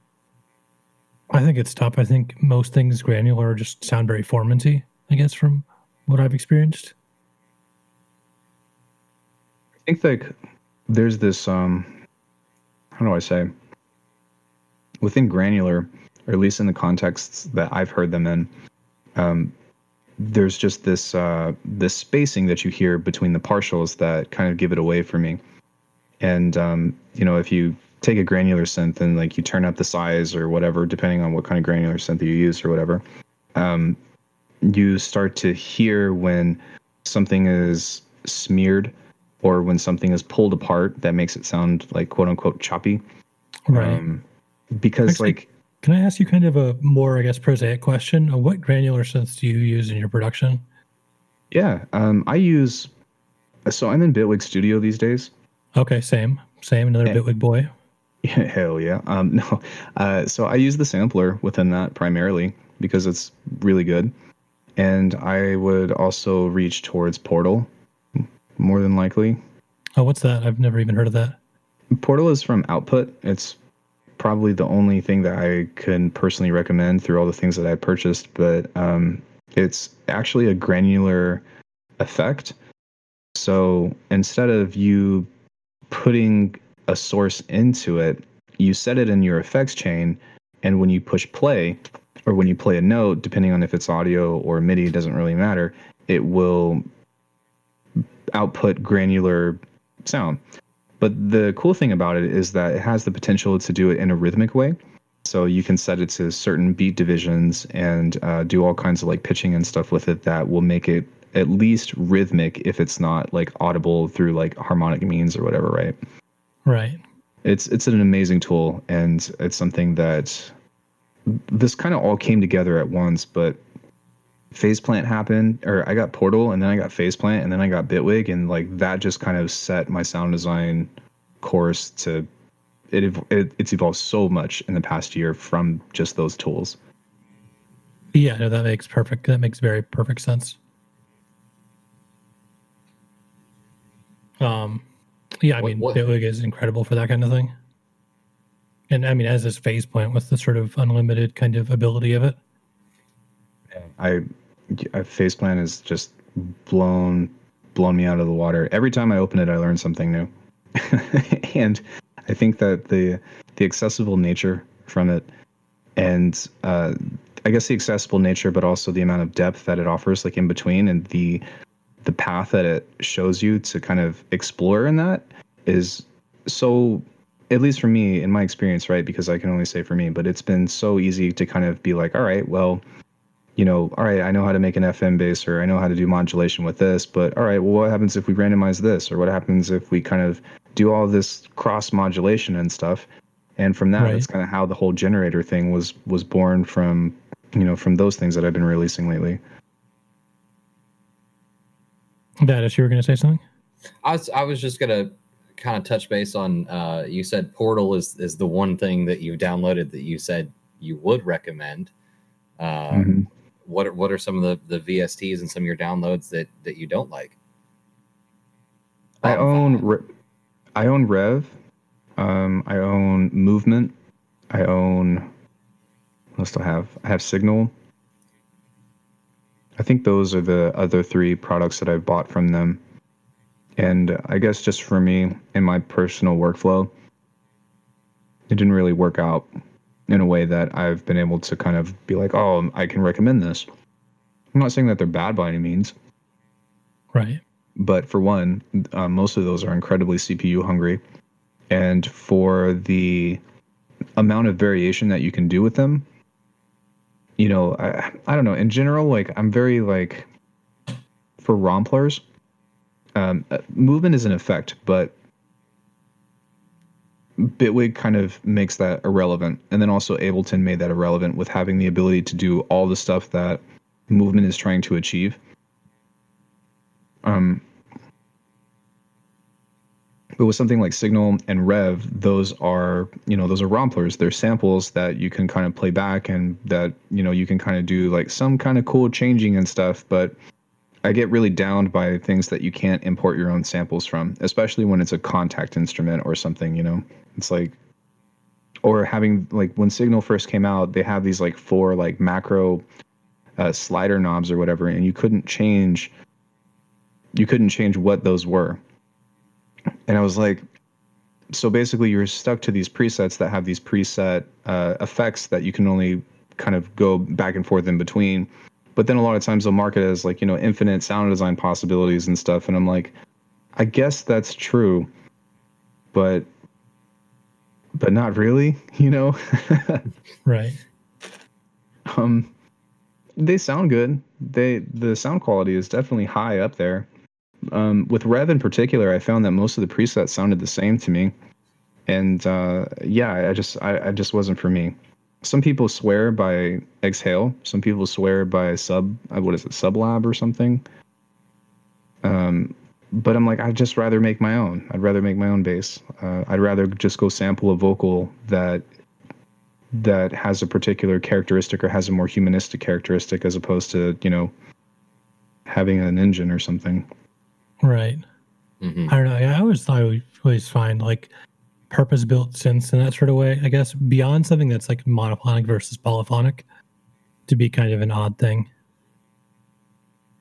I think it's tough. I think most things granular just sound very formanty, I guess, from what I've experienced. I think like there's this um how do I say within granular, or at least in the contexts that I've heard them in, um, there's just this uh, this spacing that you hear between the partials that kind of give it away for me. And um, you know, if you take a granular synth and like you turn up the size or whatever, depending on what kind of granular synth you use or whatever, um, you start to hear when something is smeared or when something is pulled apart that makes it sound like quote unquote choppy. Right. Um, because Actually, like can i ask you kind of a more i guess prosaic question? Uh, what granular synths do you use in your production? Yeah um, i use so i'm in bitwig studio these days. Okay same same another and, bitwig boy. Yeah, hell yeah. Um, no uh, so i use the sampler within that primarily because it's really good and i would also reach towards portal more than likely. Oh what's that? I've never even heard of that. Portal is from output. It's probably the only thing that I can personally recommend through all the things that I purchased, but um, it's actually a granular effect. So instead of you putting a source into it, you set it in your effects chain, and when you push play, or when you play a note, depending on if it's audio or MIDI, it doesn't really matter, it will output granular sound. But the cool thing about it is that it has the potential to do it in a rhythmic way. So you can set it to certain beat divisions and uh, do all kinds of like pitching and stuff with it that will make it at least rhythmic if it's not like audible through like harmonic means or whatever, right? Right. It's it's an amazing tool and it's something that this kind of all came together at once, but phase plant happened or i got portal and then i got phase plant and then i got bitwig and like that just kind of set my sound design course to it, it it's evolved so much in the past year from just those tools. Yeah no that makes perfect that makes very perfect sense. Um yeah i what, mean what? bitwig is incredible for that kind of thing and i mean as is phase plant with the sort of unlimited kind of ability of it I phase plant has just blown blown me out of the water. Every time I open it, I learn something new, and I think that the the accessible nature from it and uh, I guess the accessible nature, but also the amount of depth that it offers, like in between, and the the path that it shows you to kind of explore in that is so at least for me in my experience right because i can only say for me but it's been so easy to kind of be like all right well you know all right i know how to make an fm bass or i know how to do modulation with this but all right well what happens if we randomize this or what happens if we kind of do all this cross modulation and stuff and from that right. that's kind of how the whole generator thing was was born from you know from those things that i've been releasing lately Vadis, you were going to say something? I was I was just going to kind of touch base on. Uh, you said Portal is is the one thing that you downloaded that you said you would recommend. Um, mm-hmm. What are, what are some of the the VSTs and some of your downloads that that you don't like? I own Re- I own Rev. Um, I own Movement. I own. What else do I have? I have Signal. I think those are the other three products that I've bought from them. And I guess just for me, in my personal workflow, it didn't really work out in a way that I've been able to kind of be like, oh, I can recommend this. I'm not saying that they're bad by any means. Right. But for one, uh, most of those are incredibly CPU hungry. And for the amount of variation that you can do with them, you know, I, I don't know. In general, like I'm very like for romplers, um, uh, movement is an effect, but Bitwig kind of makes that irrelevant, and then also Ableton made that irrelevant with having the ability to do all the stuff that movement is trying to achieve. Um, but with something like Signal and Rev, those are you know those are romplers. They're samples that you can kind of play back and that you know you can kind of do like some kind of cool changing and stuff. But I get really downed by things that you can't import your own samples from, especially when it's a Kontakt instrument or something. You know, it's like or having like when Signal first came out, they have these like four like macro uh, slider knobs or whatever, and you couldn't change you couldn't change what those were and I was like, so basically you're stuck to these presets that have these preset uh, effects that you can only kind of go back and forth in between. But then a lot of times they'll market it as like, you know, infinite sound design possibilities and stuff. And I'm like, I guess that's true, but but not really, you know? right. Um they sound good. They the sound quality is definitely high up there. Um, with Rev in particular, I found that most of the presets sounded the same to me, and uh, yeah, I just I, I just wasn't for me. Some people swear by Exhale. Some people swear by Sub. Uh, what is it, Sublab or something? Um, but I'm like, I'd just rather make my own. I'd rather make my own bass. Uh, I'd rather just go sample a vocal that that has a particular characteristic or has a more humanistic characteristic as opposed to you know having an engine or something. Right. Mm-hmm. I don't know. I always thought I always find like purpose built synths in that sort of way, I guess, beyond something that's like monophonic versus polyphonic to be kind of an odd thing.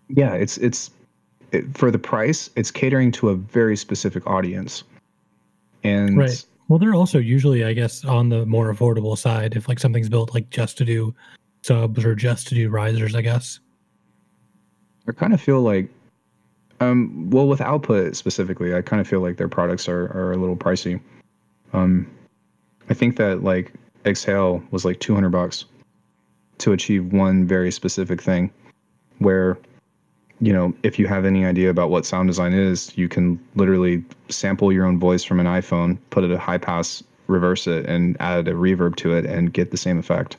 Yeah, it's it's it, for the price, it's catering to a very specific audience. And right. Well, they're also usually, I guess, on the more affordable side if like something's built like just to do subs or just to do risers, I guess. I kind of feel like um, well, with output specifically, I kind of feel like their products are, are a little pricey. Um, I think that like Exhale was like 200 bucks to achieve one very specific thing where you know if you have any idea about what sound design is you can literally sample your own voice from an iphone put it a high pass reverse it and add a reverb to it and get the same effect.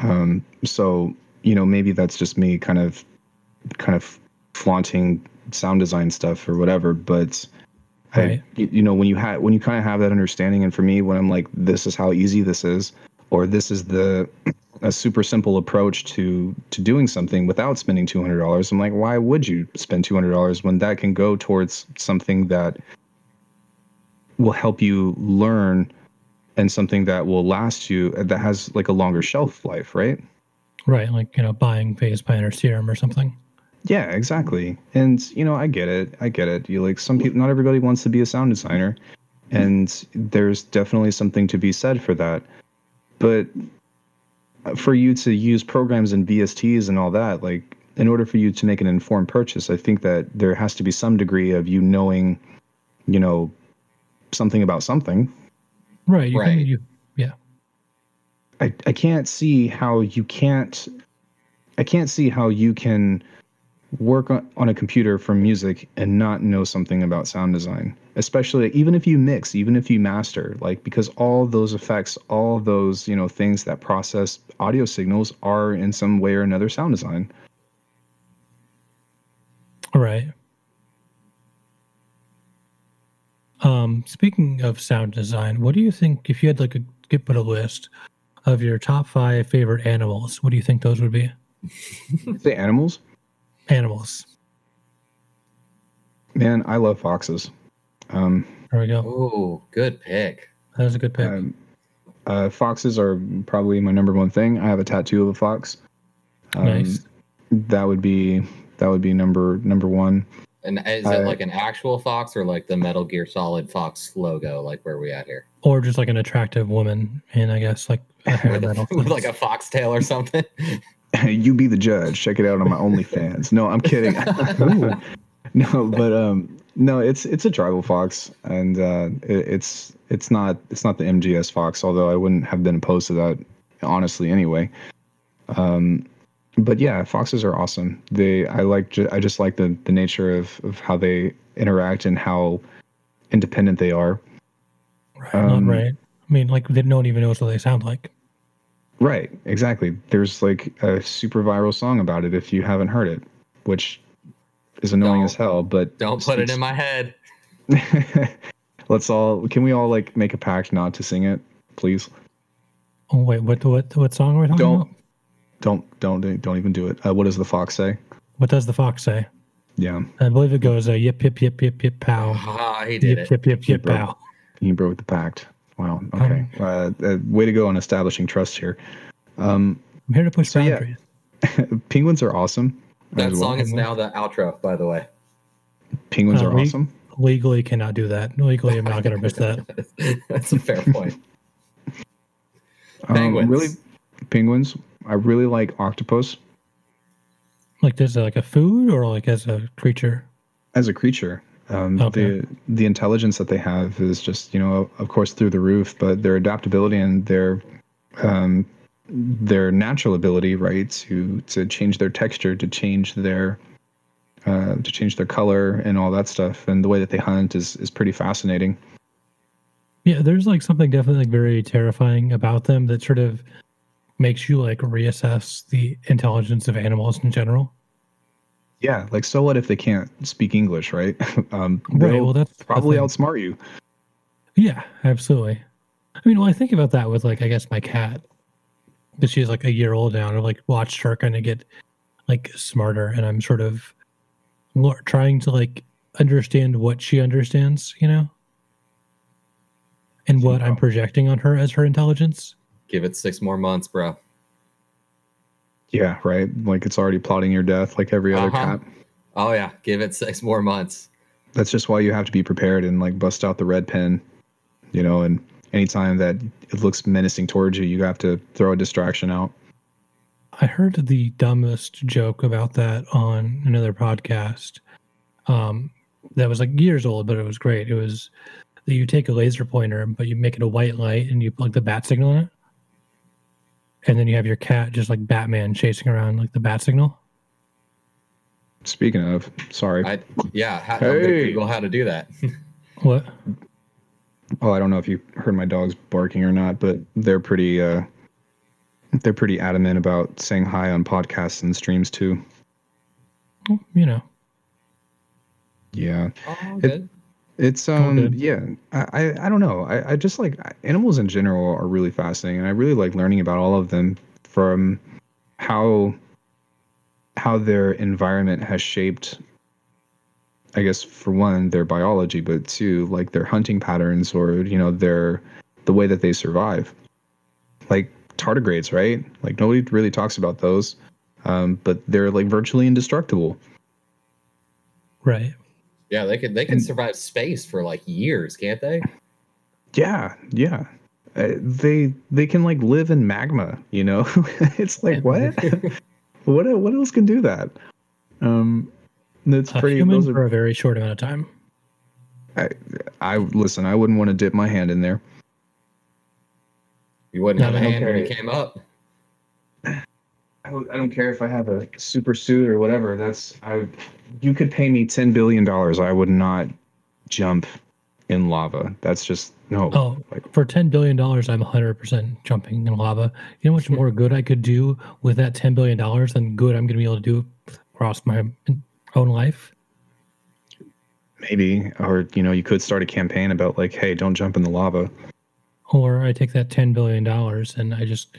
Um, so you know maybe that's just me kind of kind of flaunting sound design stuff or whatever but right. I, you know when you have when you kind of have that understanding and for me when i'm like this is how easy this is or this is the a super simple approach to to doing something without spending $200 i'm like why would you spend $200 when that can go towards something that will help you learn and something that will last you uh, that has like a longer shelf life right right like you know buying phase planner serum or something yeah, exactly. And you know, I get it. I get it. You like some people. Not everybody wants to be a sound designer, and there's definitely something to be said for that. But uh, for you to use programs and VSTs and all that, like in order for you to make an informed purchase, I think that there has to be some degree of you knowing, you know, something about something. Right. You Right. Can, you, yeah. I, I can't see how you can't I can't see how you can work on, a computer for music and not know something about sound design especially even if you mix even if you master like because all those effects all those you know things that process audio signals are in some way or another sound design Right. Um, speaking of sound design, what do you think if you had like a get put a list of your top five favorite animals? What do you think those would be? the animals Animals. man i love foxes um, There we go. Ooh, good pick. That was a good pick. um uh, foxes are probably my number one thing i have a tattoo of a fox um, nice. that would be that would be number number one And is I- it like an actual fox or like the Metal Gear Solid Fox logo? Like where are we at here? Or just like an attractive woman, and I guess like a hair with, metal. a, with like a foxtail or something? you be the judge. Check it out on my OnlyFans. No, I'm kidding. No, but um, no, it's it's a tribal fox, and uh, it, it's it's not it's not the MGS fox. Although I wouldn't have been opposed to that, honestly. Anyway, um, but yeah, foxes are awesome. They I like ju- I just like the the nature of of how they interact and how independent they are. right, um, right. I mean, like they, no one even knows what they sound like. Right, exactly. There's like a super viral song about it if you haven't heard it, which is annoying Don't- as hell, but Don't put it in my head. Let's all can we all like make a pact not to sing it, please? Oh wait, what what what song are we talking Don't about? don't don't don't even do it. Uh, what does the fox say? What does the fox say? Yeah, I believe it goes uh, yip yip yip yip yip pow. Ah, he did Yip it. yip yip yip bro. pow. he broke the pact. Wow. Okay. Uh, uh, way to go on establishing trust here. Um, I'm here to push So, yeah. boundaries. penguins are awesome. That as well. song is now the outro, by the way. Penguins Uh, are we- awesome. Legally cannot do that. Legally, I'm not going to miss that. That's a fair point. Um, Penguins. really, penguins. I really like octopus Like, there's like a food or like as a creature. as a creature. Um, Okay. The the intelligence that they have is just you know of course through the roof, but their adaptability and their um, their natural ability, right, to to change their texture, to change their uh, to change their color and all that stuff, and the way that they hunt is is pretty fascinating. Yeah, there's like something definitely like very terrifying about them that sort of makes you like reassess the intelligence of animals in general. Yeah, like so what if they can't speak English, right? um, Right. Well, that's probably outsmart you. Yeah, absolutely. I mean, well, I think about that with like I guess my cat, because she's like a year old now, and I've like watched her kind of get like smarter, and I'm sort of lo- trying to like understand what she understands, you know, and what I'm projecting on her as her intelligence. Give it six more months, bro. Yeah, right. Like it's already plotting your death, like every other Uh-huh. cat. Oh yeah, give it six more months. that's just why you have to be prepared and like bust out the red pen you know and anytime that it looks menacing towards you you have to throw a distraction out I heard the dumbest joke about that on another podcast. Um, that was like years old, but it was great. It was that you take a laser pointer, but you make it a white light and you plug the bat signal in it. And then you have your cat just like Batman chasing around like the bat signal. speaking of sorry I yeah. How, gonna Hey. Google how to do that. What? oh i don't know if you heard my dogs barking or not but they're pretty uh they're pretty adamant about saying hi on podcasts and streams too Well, You know, oh, yeah It- good. It's um good. yeah I, I I don't know I, I just like animals in general are really fascinating and I really like learning about all of them from how how their environment has shaped I guess for one their biology but two like their hunting patterns or you know their the way that they survive like tardigrades right like nobody really talks about those um but they're like virtually indestructible right? Yeah, they can they can And- survive space for like years, can't they? Yeah, yeah. Uh, they they can like live in magma, you know. it's like what? what what else can do that? Um, that's A pretty. human Those for a very short amount of time. I, I listen. I wouldn't want to dip my hand in there. You wouldn't No, have a no, hand when it came up. I don't, I don't care if I have a super suit or whatever. That's I. You could pay me ten billion dollars. I would not jump in lava. That's just no. Oh, Like, for ten billion dollars, I'm 100 percent jumping in lava. You know how much more good I could do with that 10 billion dollars than good I'm going to be able to do across my own life. maybe, or you know, you could start a campaign about like, hey, don't jump in the lava. Or I take that 10 billion dollars and I just,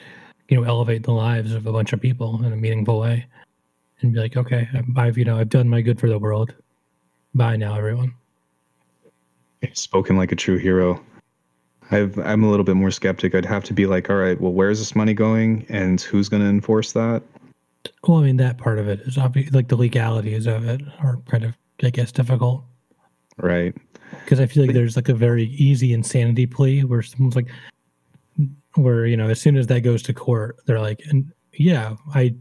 you know, elevate the lives of a bunch of people in a meaningful way, and be like, okay, I've you know I've done my good for the world. Bye now, everyone. Spoken like a true hero. I've, I'm a little bit more skeptic. I'd have to be like, all right, well, where's this money going, and who's going to enforce that? Well, I mean that part of it is obvious, like the legalities of it are kind of, I guess, difficult. Right. because I feel like there's like a very easy insanity plea where someone's like, where you know, as soon as that goes to court, they're like, and yeah, I,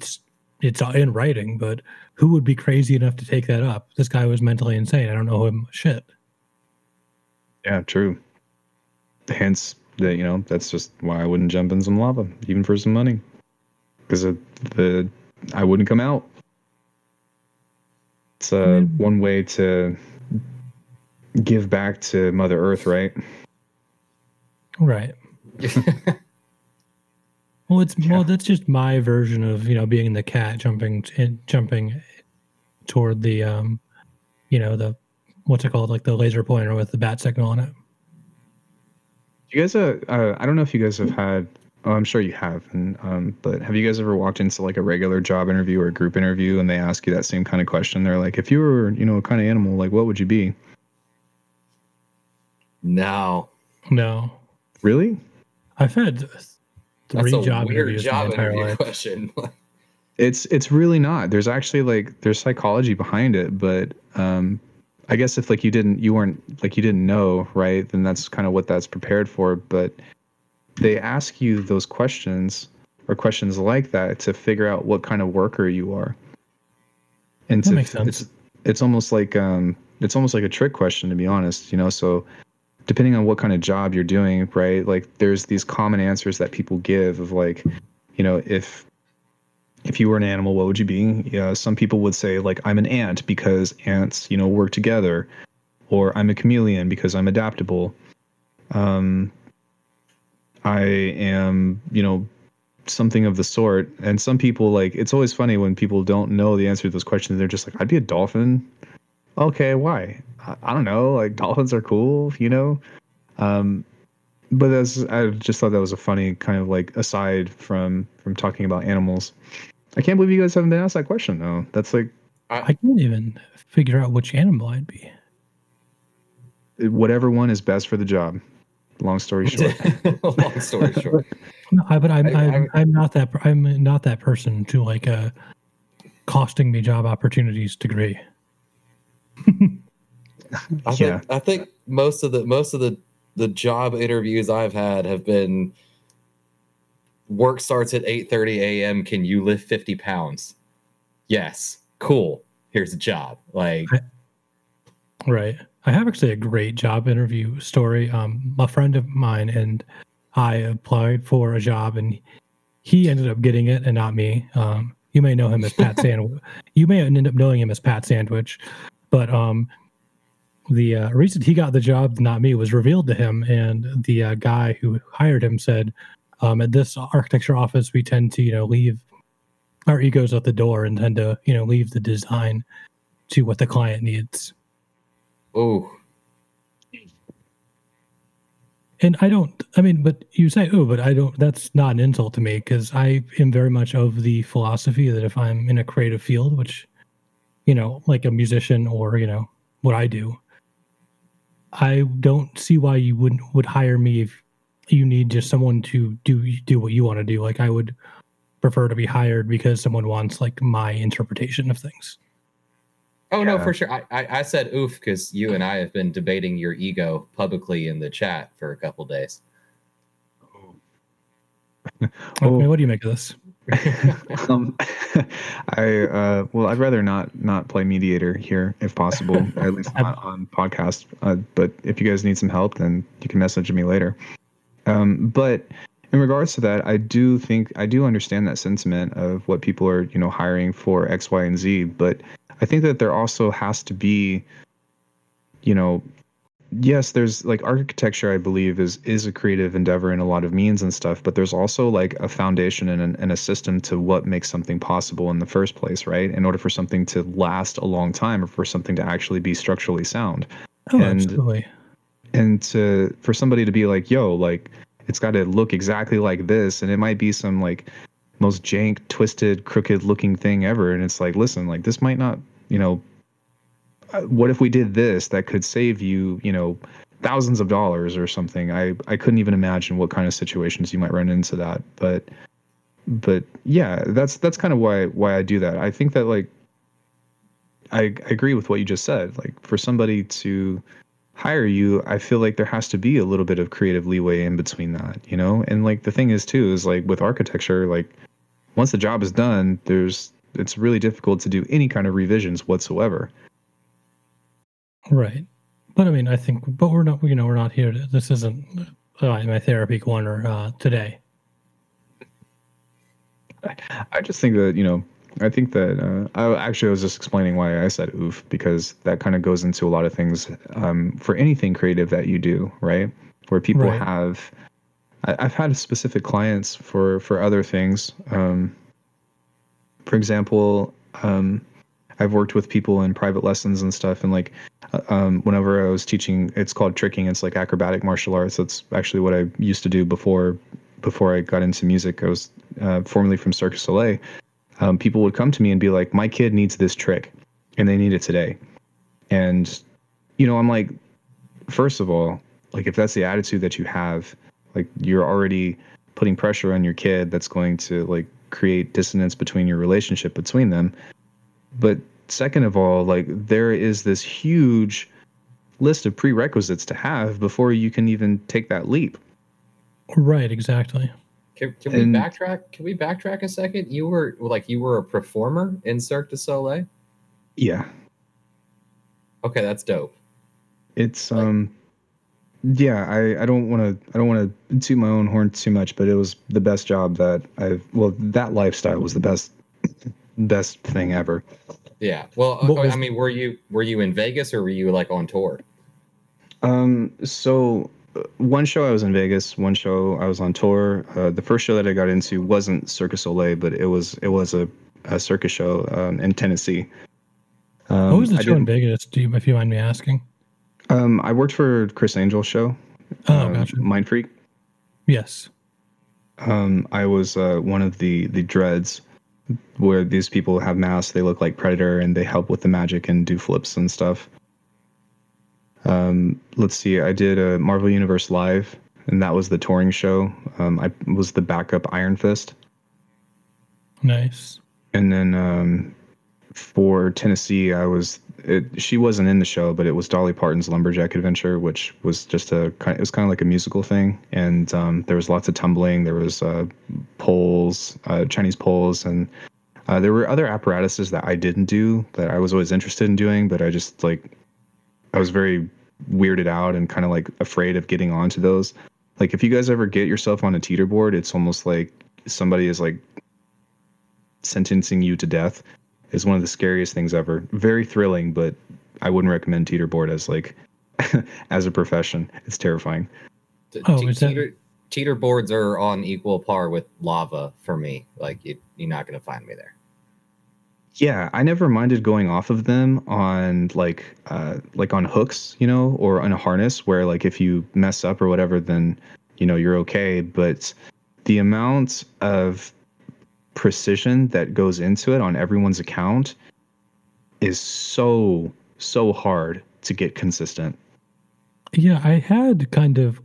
it's in writing, but who would be crazy enough to take that up? This guy was mentally insane. I don't know him shit. Yeah, true. Hence, that you know, that's just why I wouldn't jump in some lava, even for some money, because the I wouldn't come out. It's uh, mean- one way to give back to Mother Earth, right? Right. Well, it's well, that's just my version of you know being the cat jumping in, jumping toward the um, you know the what's it called like the laser pointer with the bat signal on it. You guys, uh, uh, I don't know if you guys have had. Oh, I'm sure you have, and um, but have you guys ever walked into like a regular job interview or a group interview, and they ask you that same kind of question? They're like, if you were, you know, a kind of animal, like what would you be? no. No, Really? I've had three That's a job weird interviews job my entire interview life. question. It's it's really not. There's actually like there's psychology behind it, but um, I guess if like you didn't you weren't like you didn't know, right? Then that's kind of what that's prepared for. But they ask you those questions or questions like that to figure out what kind of worker you are. And That to, makes sense. It's, it's almost like um, it's almost like a trick question to be honest. You know, so depending on what kind of job you're doing, right? Like there's these common answers that people give of like, you know, if if you were an animal, what would you be? Yeah, some people would say like I'm an ant because ants, you know, work together, or I'm a chameleon because I'm adaptable. Um, I am, you know, something of the sort. And some people like it's always funny when people don't know the answer to those questions. They're just like, I'd be a dolphin. Okay, why? I, I don't know. Like dolphins are cool, you know. Um, but that's I just thought that was a funny kind of like aside from from talking about animals. I can't believe you guys haven't been asked that question though. That's like I can't even figure out which animal I'd be. whatever one is best for the job. Long story short. Long story short. No, I, but I'm I- I, I- am I'm not that I'm not that person to like a costing me job opportunities degree. I Yeah. think I think most of the most of the the job interviews I've had have been work starts at 8:30 a.m. Can you lift 50 pounds? Yes. Cool. Here's a job. Like Right. I have actually a great job interview story. Um, a friend of mine and I applied for a job, and he ended up getting it, and not me. Um, you may know him as Pat Sandwich. You may end up knowing him as Pat Sandwich, but um, the uh, reason he got the job, not me, was revealed to him, and the uh, guy who hired him said, um, "At this architecture office, we tend to, you know, leave our egos at the door and tend to, you know, leave the design to what the client needs." oh And I don't, I mean, but you say, oh, but I don't, that's not an insult to me because I am very much of the philosophy that if I'm in a creative field, which, you know, like a musician or, you know, what I do, I don't see why you wouldn't, would hire me if you need just someone to do, do what you want to do. Like I would prefer to be hired because someone wants like my interpretation of things. Oh no, for sure. I, I, I said oof because you and I have been debating your ego publicly in the chat for a couple days. Oh. Okay, Oh. what do you make of this? um, I uh, well, I'd rather not not play mediator here if possible, at least not on podcast. Uh, but if you guys need some help, then you can message me later. Um, but in regards to that, I do think I do understand that sentiment of what people are you know hiring for X, Y, and Z. But I think that there also has to be, you know, yes there's like architecture i believe is is a creative endeavor in a lot of means and stuff but there's also like a foundation and, and a system to what makes something possible in the first place right in order for something to last a long time or for something to actually be structurally sound Oh, And- absolutely. and to for somebody to be like yo like it's got to look exactly like this and it might be some like most jank twisted crooked looking thing ever and it's like listen like this might not you know what if we did this that could save you you know thousands of dollars or something? I i couldn't even imagine what kind of situations you might run into that but but yeah that's that's kind of why why i do that. I think that like I, I agree with what you just said. Like for somebody to hire you i feel like there has to be a little bit of creative leeway in between that you know? And like the thing is too is like with architecture like once the job is done there's it's really difficult to do any kind of revisions whatsoever Right. But I mean, I think, but we're not, you know, we're not here. To, this isn't uh, my therapy corner uh, today. i just think that you know i think that uh, i actually I was just explaining why i said oof because that kind of goes into a lot of things um, for anything creative that you do right where people Right. have I, i've had specific clients for for other things um, for example um, i've worked with people in private lessons and stuff and like uh, um, whenever i was teaching it's called tricking it's like acrobatic martial arts that's actually what i used to do before before i got into music. I was uh, formerly from circus soleil um, people would come to me and be like my kid needs this trick and they need it today. And you know i'm like first of all like if that's the attitude that you have like you're already putting pressure on your kid that's going to like create dissonance between your relationship between them but second of all like there is this huge list of prerequisites to have before you can even take that leap Right. Exactly. Can, can we backtrack? Can we backtrack a second? You were like you were a performer in Cirque du Soleil. yeah Okay, that's dope. it's um yeah i i don't want to i don't want to toot my own horn too much but it was the best job that i've well that lifestyle was the best best thing ever Yeah. Well, What was- I mean, were you were you in Vegas or were you like on tour? Um, so uh, one show I was in Vegas, one show I was on tour. Uh, the first show that I got into wasn't Circus Soleil, but it was it was a, a circus show um, in Tennessee. Um, what was the I show in Vegas? Do you, if you mind me asking? Um, I worked for Criss Angel's show. Oh, um, gotcha. Mind Freak. Yes. Um, I was uh, one of the the dreads, where these people have masks. They look like Predator, and they help with the magic and do flips and stuff. Um, let's see. I did a Marvel Universe live, and that was the touring show. Um, I was the backup Iron Fist, Nice. and then um, for Tennessee, I was. It, she wasn't in the show, but it was Dolly Parton's Lumberjack Adventure, which was just a kind. It was kind of like a musical thing, and um, there was lots of tumbling. There was uh, poles, uh, Chinese poles, and uh, there were other apparatuses that I didn't do that I was always interested in doing, but I just like I was very weirded out and kind of like afraid of getting onto those. Like if you guys ever get yourself on a teeter board, it's almost like somebody is like sentencing you to death. Is one of the scariest things ever. Very thrilling, but I wouldn't recommend teeter board as like as a profession. It's terrifying. Oh, te- is that- teeter, teeter boards are on equal par with lava for me. Like you, you're not gonna find me there. Yeah, I never minded going off of them on like uh like on hooks, you know, or on a harness where like if you mess up or whatever then you know you're okay, but the amount of precision that goes into it on everyone's account is so so hard to get consistent. Yeah, I had kind of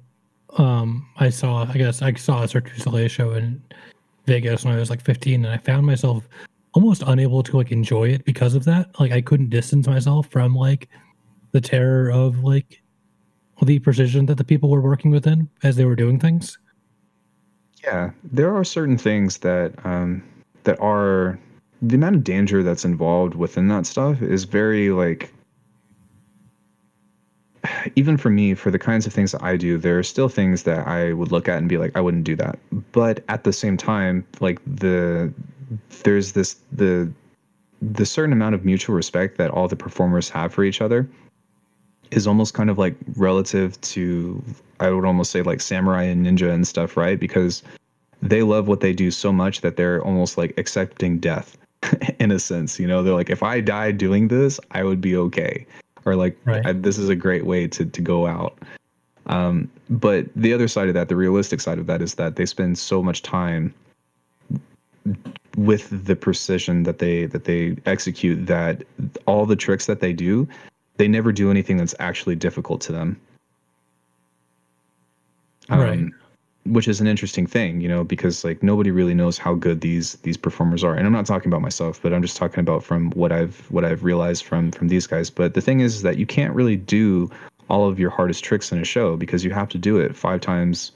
um I saw I guess I saw a Cirque du Soleil show in Vegas when I was like 15 and I found myself almost unable to like enjoy it because of that. Like I couldn't distance myself from like the terror of like the precision that the people were working within as they were doing things. Yeah, there are certain things that um, that are the amount of danger that's involved within that stuff is very like even for me for the kinds of things that I do there are still things that I would look at and be like I wouldn't do that. But at the same time like the there's this the the certain amount of mutual respect that all the performers have for each other is almost kind of like relative to I would almost say like samurai and ninja and stuff right because they love what they do so much that they're almost like accepting death in a sense. You know, they're like, if I die doing this, I would be okay, or like, right. I, this is a great way to to go out. Um, but the other side of that, the realistic side of that, is that they spend so much time with the precision that they that they execute that all the tricks that they do, they never do anything that's actually difficult to them. Um, right which is an interesting thing, you know, because like nobody really knows how good these these performers are. And I'm not talking about myself, but I'm just talking about from what I've what I've realized from from these guys. But the thing is that you can't really do all of your hardest tricks in a show because you have to do it five times,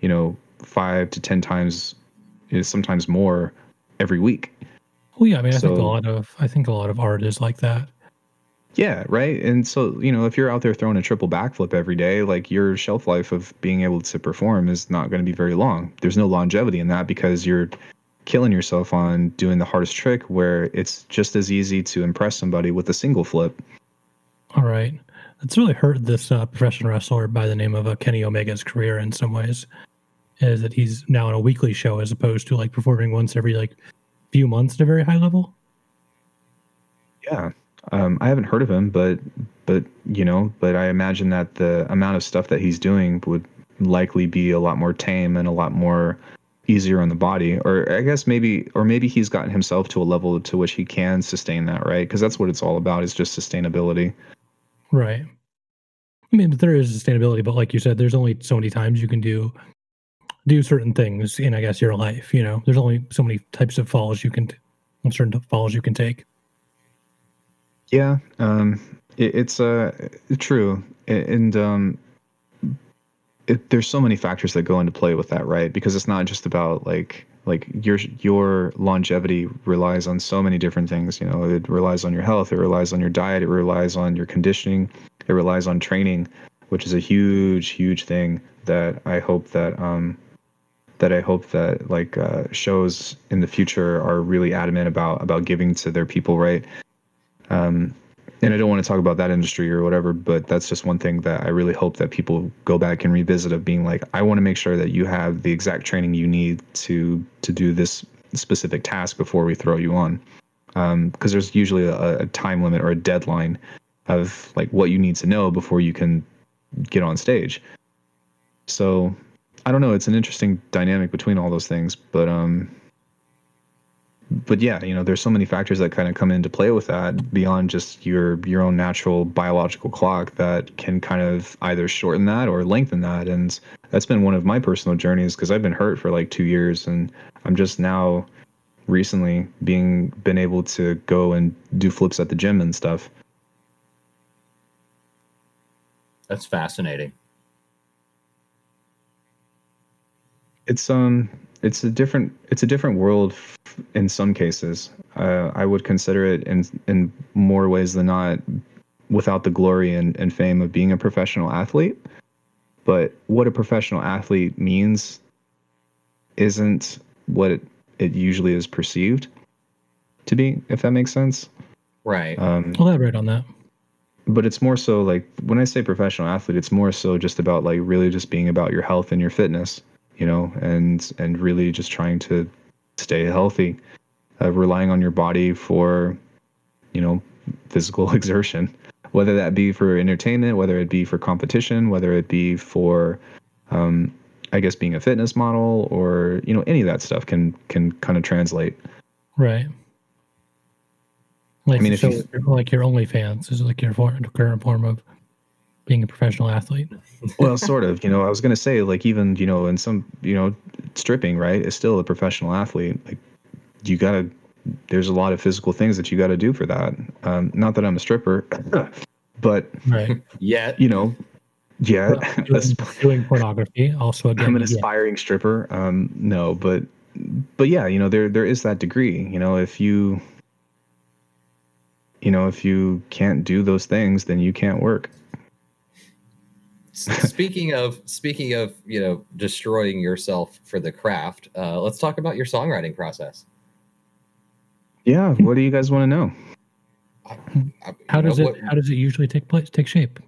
you know, five to ten times, is sometimes more every week. Well, yeah, I mean, I so, think a lot of I think a lot of art is like that. Yeah, right. And so, you know, if you're out there throwing a triple backflip every day, like your shelf life of being able to perform is not going to be very long. There's no longevity in that because you're killing yourself on doing the hardest trick where it's just as easy to impress somebody with a single flip. All right. It's really hurt this uh, professional wrestler by the name of uh, Kenny Omega's career in some ways, is that he's now on a weekly show as opposed to like performing once every like few months at a very high level. Yeah, um, I haven't heard of him, but but you know, but I imagine that the amount of stuff that he's doing would likely be a lot more tame and a lot more easier on the body. Or I guess maybe, or maybe he's gotten himself to a level to which he can sustain that, right? Because that's what it's all about is just sustainability. Right. I mean, there is sustainability, but like you said, there's only so many times you can do do certain things in, I guess, your life. You know, there's only so many types of falls you can, certain falls you can take. Yeah, um, it, it's uh, true, and um, it, there's so many factors that go into play with that, right? Because it's not just about like like your your longevity relies on so many different things. You know, it relies on your health, it relies on your diet, it relies on your conditioning, it relies on training, which is a huge, huge thing that I hope that um, that I hope that like uh, shows in the future are really adamant about about giving to their people, right? Um, and I don't want to talk about that industry or whatever, but that's just one thing that I really hope that people go back and revisit of being like, I want to make sure that you have the exact training you need to to do this specific task before we throw you on, because um, there's usually a, a time limit or a deadline of like what you need to know before you can get on stage. So I don't know. It's an interesting dynamic between all those things, but um, but yeah, you know, there's so many factors that kind of come into play with that beyond just your your own natural biological clock that can kind of either shorten that or lengthen that. And that's been one of my personal journeys because I've been hurt for like two years, and I'm just now recently being been able to go and do flips at the gym and stuff. That's fascinating. It's um it's a different it's a different world in some cases. Uh, I would consider it in in more ways than not without the glory and, and fame of being a professional athlete. But what a professional athlete means isn't what it, it usually is perceived to be, if that makes sense. Right. Um, Elaborate on that. But it's more so like when I say professional athlete, it's more so just about like really just being about your health and your fitness you know, and and really just trying to stay healthy, uh, relying on your body for, you know, physical exertion, whether that be for entertainment, whether it be for competition, whether it be for, um, I guess being a fitness model or you know any of that stuff can can kind of translate. Right. Like, I mean, so if you, like your OnlyFans is like your current form of being a professional athlete. well, sort of. You know, I was going to say, like, even you know, in some, you know, stripping, right, is still a professional athlete. Like, you got to there's a lot of physical things that you got to do for that. Um, not that I'm a stripper, but Right. Yet, you know, yeah, Well, doing, doing pornography also again. I'm an yeah. aspiring stripper. Um, no, but but yeah, you know, there there is that degree. You know, if you you know if you can't do those things, then you can't work. S- speaking of speaking of you know destroying yourself for the craft, uh, let's talk about your songwriting process. Yeah, what do you guys want to know? I- How you know, does it what- how does it usually take place take shape?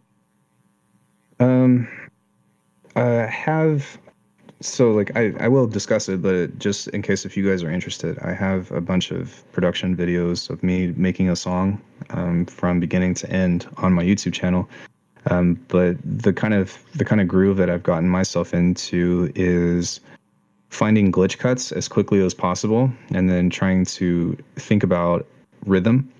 Um, I have so like I I will discuss it, but just in case if you guys are interested, I have a bunch of production videos of me making a song um, from beginning to end on my YouTube channel. Um, but the kind of the kind of groove that I've gotten myself into is finding glitch cuts as quickly as possible, and then trying to think about rhythm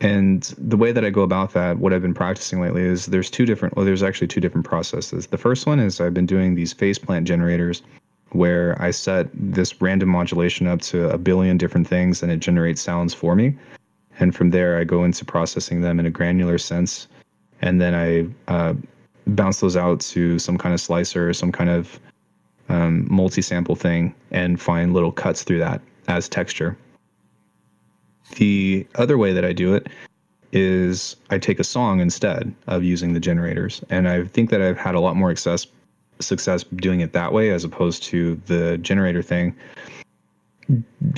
and the way that I go about that, what I've been practicing lately is there's two different, well, there's actually two different processes. The first one is I've been doing these phase plant generators where I set this random modulation up to a billion different things and it generates sounds for me. And from there, I go into processing them in a granular sense. And then I uh, bounce those out to some kind of slicer or some kind of um, multi sample thing and find little cuts through that as texture. The other way that I do it is I take a song instead of using the generators, and I think that I've had a lot more success success doing it that way as opposed to the generator thing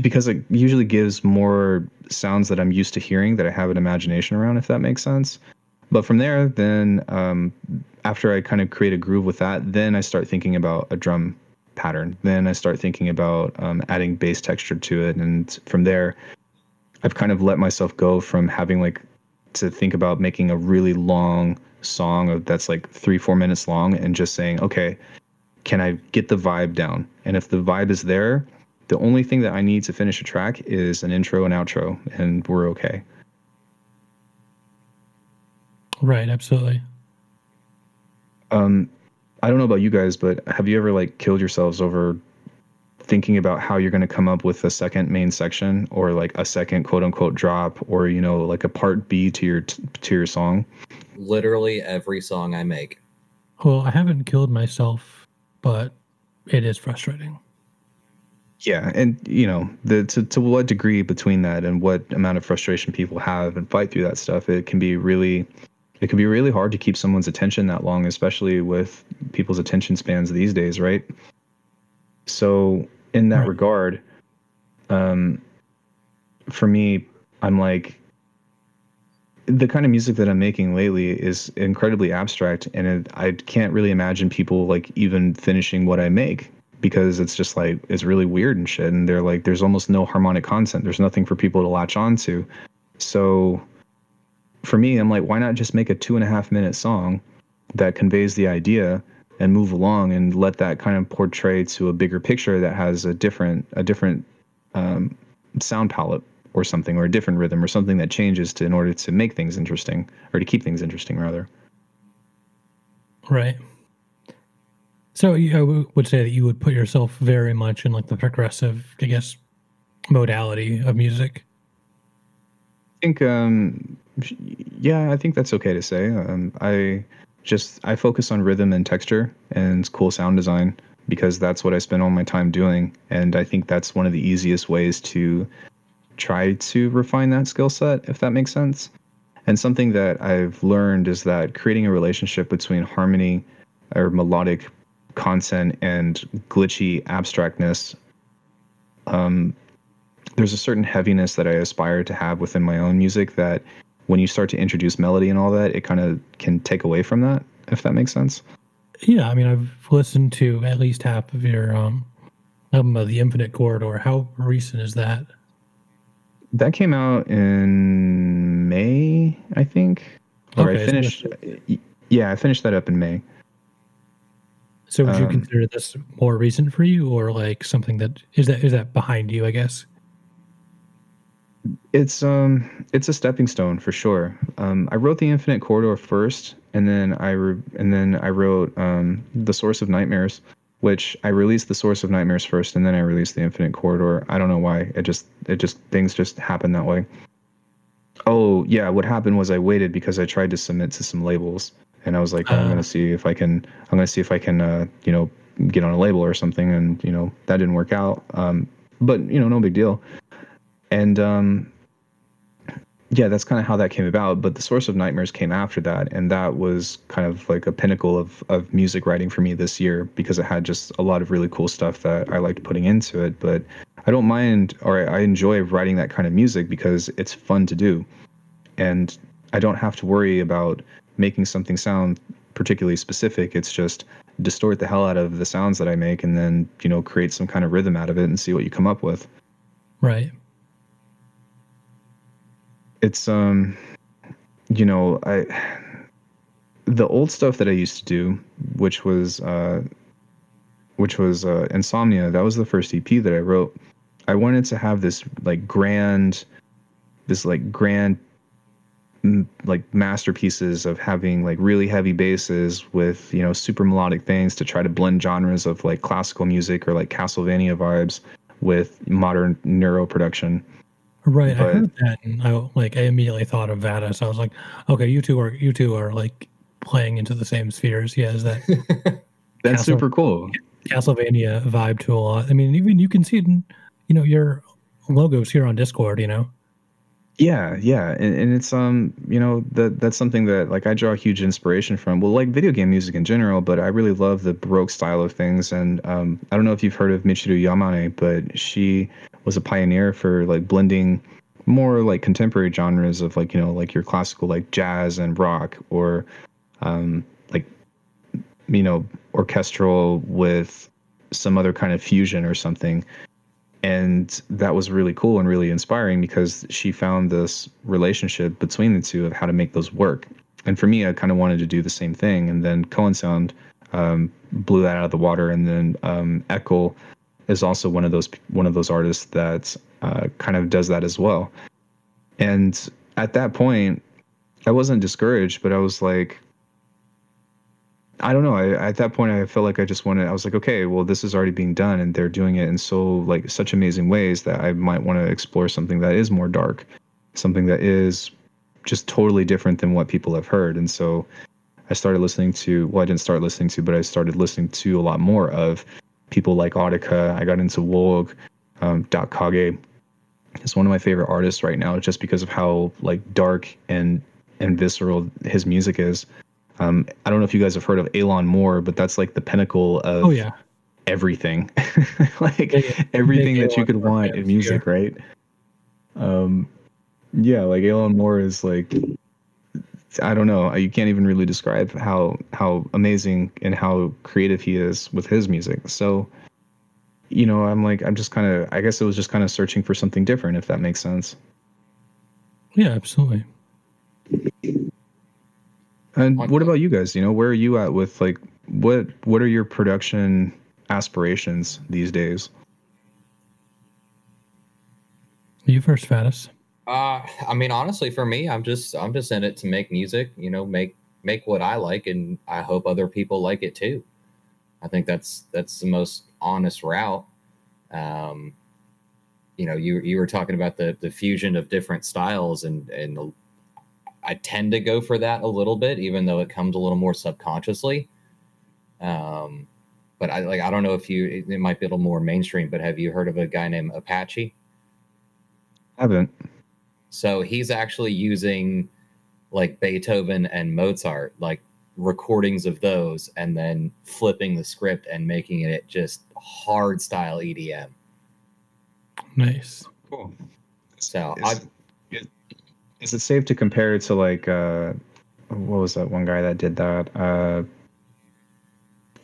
because it usually gives more sounds that I'm used to hearing that I have an imagination around, if that makes sense. But from there, then um, after I kind of create a groove with that, then I start thinking about a drum pattern. Then I start thinking about um, adding bass texture to it, and from there, I've kind of let myself go from having like to think about making a really long song that's like three four minutes long and just saying okay can i get the vibe down? And if the vibe is there the only thing that i need to finish a track is an intro and outro and we're okay Right, absolutely. um i don't know about you guys but have you ever like killed yourselves over thinking about how you're going to come up with a second main section or like a second quote unquote drop or you know like a part b to your to your song literally every song I make. Well, I haven't killed myself, but it is frustrating. Yeah, and you know, the to to what degree between that and what amount of frustration people have and fight through that stuff, it can be really it can be really hard to keep someone's attention that long, especially with people's attention spans these days, right? So, in that Right. regard, um for me, I'm like the kind of music that I'm making lately is incredibly abstract, and it, I can't really imagine people like even finishing what I make because it's just like it's really weird and shit. And they're like, there's almost no harmonic content. There's nothing for people to latch on to. So for me, I'm like, why not just make a two and a half minute song that conveys the idea and move along and let that kind of portray to a bigger picture that has a different a different um, sound palette or something or a different rhythm or something that changes to in order to make things interesting or to keep things interesting rather. Right. So you I would say that you would put yourself very much in like the progressive, I guess, modality of music. I think um yeah, I think that's okay to say. Um, I just I focus on rhythm and texture and cool sound design because that's what I spend all my time doing, and I think that's one of the easiest ways to try to refine that skill set, if that makes sense. And something that I've learned is that creating a relationship between harmony or melodic content and glitchy abstractness um, there's a certain heaviness that I aspire to have within my own music that when you start to introduce melody and all that, it kind of can take away from that, if that makes sense. Yeah, I mean, I've listened to at least half of your um, album of the Infinite Corridor. How recent is that? That came out in May, I think. Or Okay, I so yeah, I finished that up in May. So would you Um, consider this more recent for you, or like something that is that is that behind you? I guess. It's um it's a stepping stone for sure. Um I wrote the Infinite Corridor first and then I re- and then I wrote um The Source of Nightmares which I released the Source of Nightmares first, and then I released the Infinite Corridor. I don't know why. It just it just things just happen that way. Oh yeah, what happened was I waited because I tried to submit to some labels, and I was like, oh, I'm gonna see if I can. I'm gonna see if I can, uh, you know, get on a label or something, and you know that didn't work out. Um, but you know, no big deal. And um, yeah, that's kind of how that came about. But the source of nightmares came after that, and that was kind of like a pinnacle of of music writing for me this year because it had just a lot of really cool stuff that I liked putting into it. But I don't mind, or I enjoy writing that kind of music because it's fun to do, and I don't have to worry about making something sound particularly specific. It's just distort the hell out of the sounds that I make, and then you know create some kind of rhythm out of it and see what you come up with. Right it's um you know i the old stuff that i used to do which was uh which was uh insomnia that was the first ep that i wrote. I wanted to have this like grand this like grand like masterpieces of having like really heavy basses with you know super melodic things to try to blend genres of like classical music or like castlevania vibes with modern neuro production Right, but, I heard that, and I like I immediately thought of Vada. So I was like, okay, you two are you two are like playing into the same spheres. Yeah, is that that's Castle, super cool. Castlevania vibe to a lot. I mean, even you can see it in you know your logos here on Discord. You know. Yeah, yeah, and, and it's um you know that that's something that like I draw huge inspiration from. Well, like video game music in general, but I really love the baroque style of things. And um I don't know if you've heard of Michiru Yamane, but she was a pioneer for like blending more like contemporary genres of like you know like your classical like jazz and rock or um like you know orchestral with some other kind of fusion or something and that was really cool and really inspiring because she found this relationship between the two of how to make those work. And for me i kind of wanted to do the same thing. And then Koan Sound um, blew that out of the water. And then um, Echo is also one of those one of those artists that uh, kind of does that as well. And at that point, I wasn't discouraged, but I was like, I don't know. I, at that point, I felt like I just wanted. I was like, okay, well, this is already being done, and they're doing it in so like such amazing ways that I might want to explore something that is more dark, something that is just totally different than what people have heard. And so, I started listening to. Well, I didn't start listening to, but I started listening to a lot more of people like Audica. I got into Woulg. Um, Dot Kage is one of my favorite artists right now, just because of how like dark and and visceral his music is. Um, I don't know if you guys have heard of Alon Moore, but that's like the pinnacle of oh, yeah. everything, like yeah, everything that you could want in music, here. right? Um, yeah, like Alon Moore is like I don't know. You can't even really describe how how amazing and how creative he is with his music. So, you know, I'm like, I'm just kind of, I guess it was just kind of searching for something different, if that makes sense. Yeah, absolutely. And what about you guys? You know, where are you at with like what what are your production aspirations these days? You first, Faddis. Uh, I mean, honestly, for me, I'm just I'm just in it to make music. You know, make make what I like, and I hope other people like it too. I think that's that's the most honest route. Um, you know, you you were talking about the the fusion of different styles, and and I tend to go for that a little bit, even though it comes a little more subconsciously. Um, but I like I don't know if you it, it might be a little more mainstream, but have you heard of a guy named Apashe? I haven't. So he's actually using like Beethoven and Mozart, like recordings of those, and then flipping the script and making it just hard style EDM. Nice. Cool. So is, I, is it safe to compare it to like uh what was that one guy that did that? Uh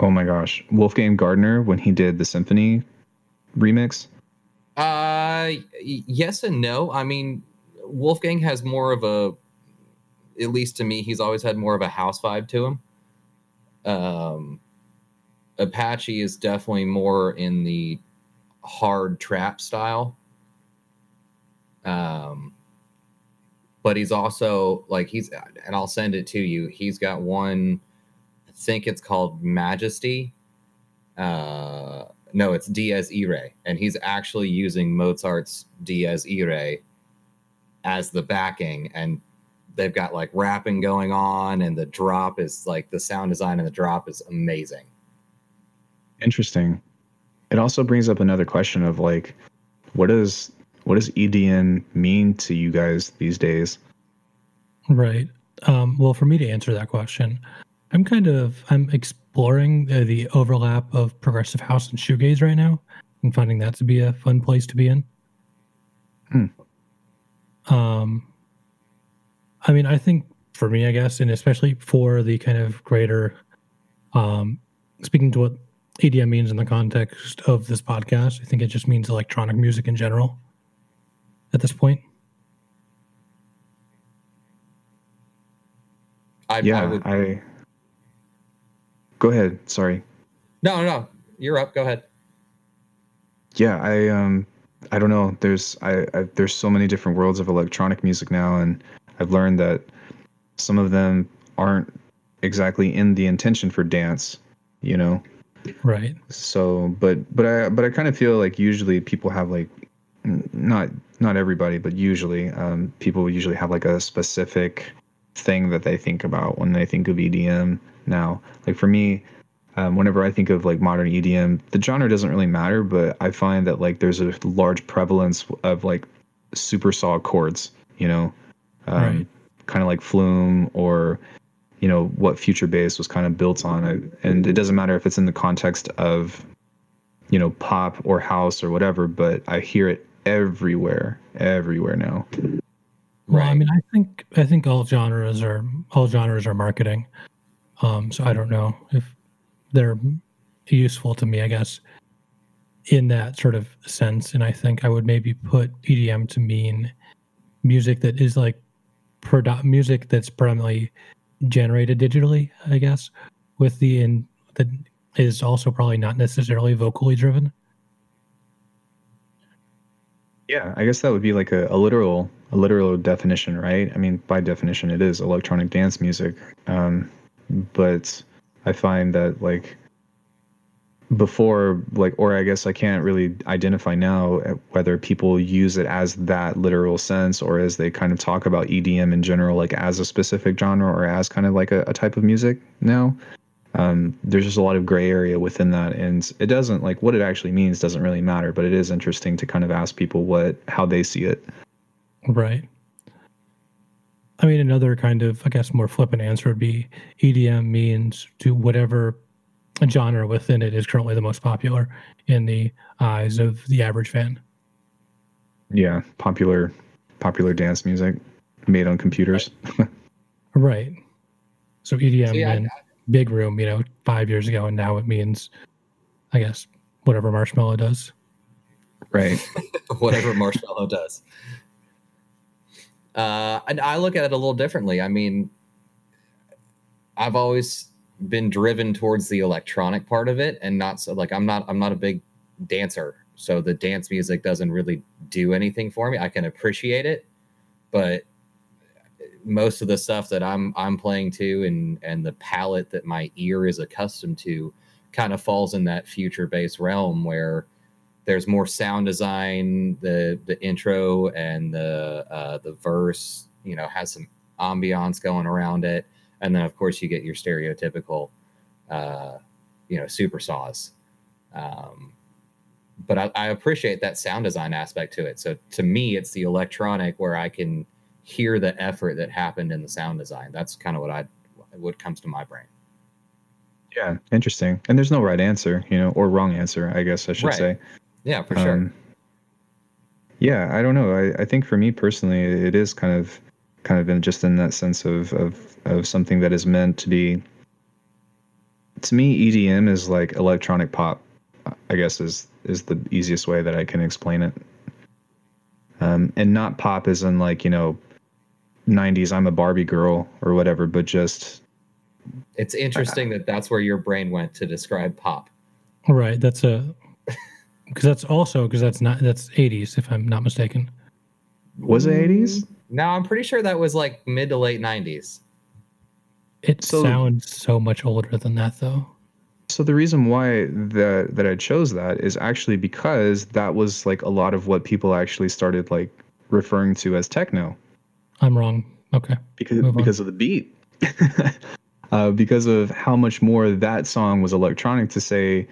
oh my gosh. Wolfgang Gartner when he did the symphony remix? Uh yes and no. I mean Wolfgang has more of a, at least to me, he's always had more of a house vibe to him. Um, Apashe is definitely more in the hard trap style. Um, but he's also like he's, and I'll send it to you. He's got one, I think it's called Majesty. uh, no, it's Dies Irae, and he's actually using Mozart's Dies Irae as the backing, and they've got like rapping going on, and the drop is like the sound design and the drop is amazing. Interesting. It also brings up another question of like, what does what does EDM mean to you guys these days? Right. Um, well, for me to answer that question, I'm kind of I'm exploring uh, the overlap of progressive house and shoegaze right now, and finding that to be a fun place to be in. Hmm. Um, I mean, I think for me, I guess, and especially for the kind of greater, um, speaking to what EDM means in the context of this podcast, I think it just means electronic music in general. At this point. I, yeah, I would, I. Go ahead. Sorry. no, no, no. You're up. Go ahead. Yeah, I um, I don't know. There's I, I there's so many different worlds of electronic music now, and I've learned that some of them aren't exactly in the intention for dance. You know. Right. So, but but I but I kind of feel like usually people have like n- not not everybody, but usually um, people usually have like a specific thing that they think about when they think of EDM now. Like for me, um, whenever I think of like modern EDM, the genre doesn't really matter, but I find that like there's a large prevalence of like super saw chords, you know, um, Right. kind of like Flume or you know what Future Bass was kind of built on. it. And it doesn't matter if it's in the context of you know pop or house or whatever, but I hear it everywhere, everywhere now. Well, I mean, I think I think all genres are all genres are marketing. Um, so I don't know if they're useful to me. I guess in that sort of sense, and I think I would maybe put EDM to mean music that is like produ- music that's predominantly generated digitally. I guess with the in that is also probably not necessarily vocally driven. Yeah, I guess that would be like a, a literal a literal definition, right? I mean, by definition, it is electronic dance music. Um, but I find that like before, like, or I guess I can't really identify now uh, whether people use it as that literal sense or as they kind of talk about EDM in general, like as a specific genre or as kind of like a, a type of music now. Um, there's just a lot of gray area within that, and it doesn't like what it actually means doesn't really matter. But it is interesting to kind of ask people what how they see it. Right. I mean, another kind of, I guess, more flippant answer would be EDM means to whatever genre within it is currently the most popular in the eyes of the average fan. Yeah, popular popular dance music made on computers. Right. So EDM See, I- meant big room, you know, five years ago, and now it means, I guess, whatever Marshmello does. right. whatever Marshmello does. Uh, and I look at it a little differently. I mean, I've always been driven towards the electronic part of it, and not so like I'm not I'm not a big dancer, so the dance music doesn't really do anything for me. I can appreciate it, but most of the stuff that I'm I'm playing to and and the palette that my ear is accustomed to kind of falls in that future bass realm where there's more sound design the the intro and the uh, the verse you know has some ambiance going around it. And then of course you get your stereotypical uh, you know super saws. Um, but I, I appreciate that sound design aspect to it. So to me it's the electronic where i can hear the effort that happened in the sound design that's kind of what i what comes to my brain Yeah, interesting. And there's no right answer, you know, or wrong answer, I guess I should Right. say. yeah for sure Um, yeah, I don't know. I, I think for me personally, it is kind of kind of in just in that sense of, of of something that is meant to be. To me, EDM is like electronic pop. I guess is is the easiest way that I can explain it. Um, and not pop as in like you know, '90s I'm a Barbie girl or whatever, but just it's interesting that that's where your brain went to describe pop Right. That's a, because that's also, because that's not, that's 80s, if I'm not mistaken. was it '80s? No, I'm pretty sure that was like mid to late 90s. It So- sounds so much older than that, though. so the reason why that that I chose that is actually because that was like a lot of what people actually started like referring to as techno. I'm wrong. Okay. Because because of the beat. uh, because of how much more that song was electronic to say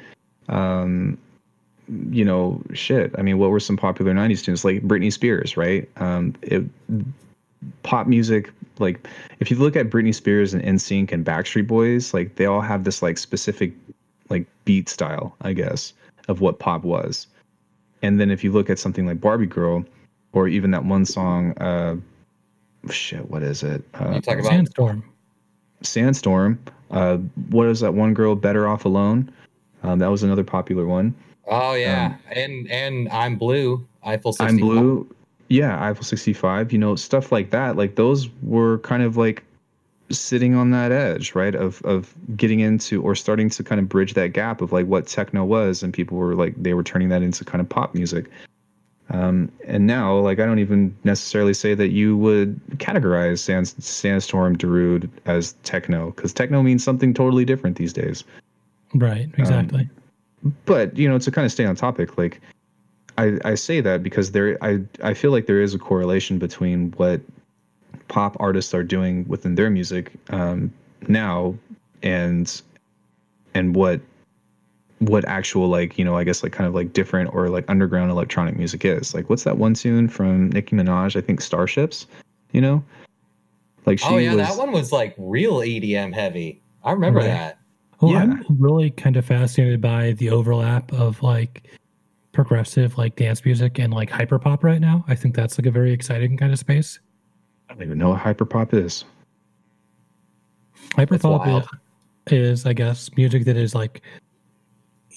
um, you know, shit. I mean, what were some popular '90s tunes like Britney Spears, right? Um, it, pop music, like if you look at Britney Spears and NSYNC and Backstreet Boys, like they all have this like specific like beat style, I guess, of what pop was. And then if you look at something like Barbie Girl, or even that one song, uh, shit, what is it? Uh, you talk about Sandstorm. Sandstorm. Uh, what is that one girl? Better Off Alone. Um, that was another popular one. Oh yeah, um, and and I'm blue. Eiffel 65. I'm blue. Yeah, Eiffel 65. You know, stuff like that. Like those were kind of like sitting on that edge, right? Of of getting into or starting to kind of bridge that gap of like what techno was, and people were like they were turning that into kind of pop music. Um, and now, like, I don't even necessarily say that you would categorize Sands, Sandstorm Darude as techno because techno means something totally different these days. Right. Exactly. Um, but you know, to kind of stay on topic, like I, I say that because there I I feel like there is a correlation between what pop artists are doing within their music um, now and and what what actual like you know I guess like kind of like different or like underground electronic music is. Like what's that one tune from Nicki Minaj? I think Starships. You know, like she. Oh yeah, was, that one was like real EDM heavy. I remember right. that. Well, yeah. I'm really kind of fascinated by the overlap of like progressive like dance music and like hyperpop right now. I think that's like a very exciting kind of space. I don't even know what hyperpop is. Hyperpop is, is, I guess, music that is like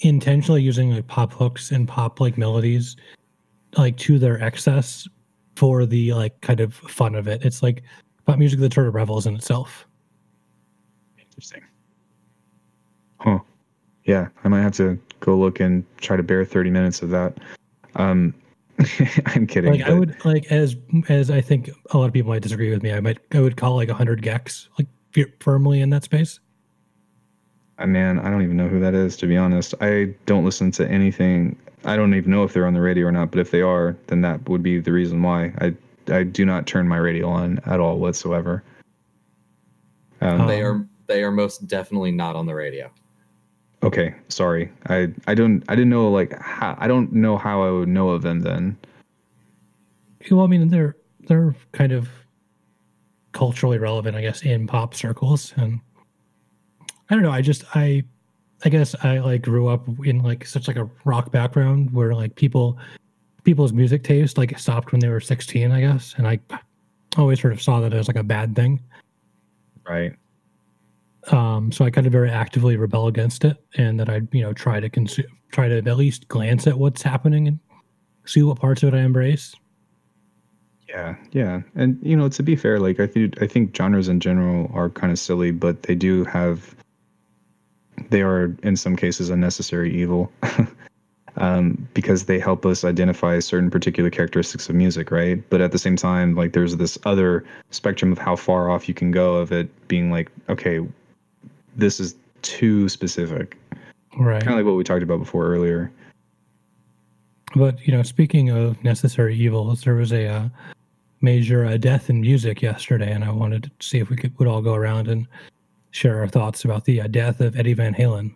intentionally using like pop hooks and pop like melodies like to their excess for the like kind of fun of it. It's like pop music that sort of revels in itself. Interesting. Huh. Yeah, I might have to go look and try to bear 30 minutes of that. Um, I'm kidding. Like but... I would like as as I think a lot of people might disagree with me. I might I would call like 100 gecs like firmly in that space. Man, I don't even know who that is to be honest. I don't listen to anything. I don't even know if they're on the radio or not. But if they are, then that would be the reason why I I do not turn my radio on at all whatsoever. Um, they are they are most definitely not on the radio. Okay, sorry. I I don't I didn't know like how I don't know how I would know of them then. Well, I mean they're they're kind of culturally relevant, I guess, in pop circles, and I don't know. I just I I guess I like grew up in like such like a rock background where like people people's music taste like stopped when they were 16, I guess, and I always sort of saw that as like a bad thing. Right. Um, so I kind of very actively rebel against it, and that I, you know, try to consume, try to at least glance at what's happening and see what parts of it I embrace. Yeah, yeah, and you know, to be fair, like I think I think genres in general are kind of silly, but they do have, they are in some cases a necessary evil, um, because they help us identify certain particular characteristics of music, right? But at the same time, like there's this other spectrum of how far off you can go of it being like, okay, this is too specific. Right. Kind of like what we talked about before earlier. But you know, speaking of necessary evils, there was a uh, major uh, death in music yesterday, and I wanted to see if we could would all go around and share our thoughts about the uh, death of Eddie Van Halen.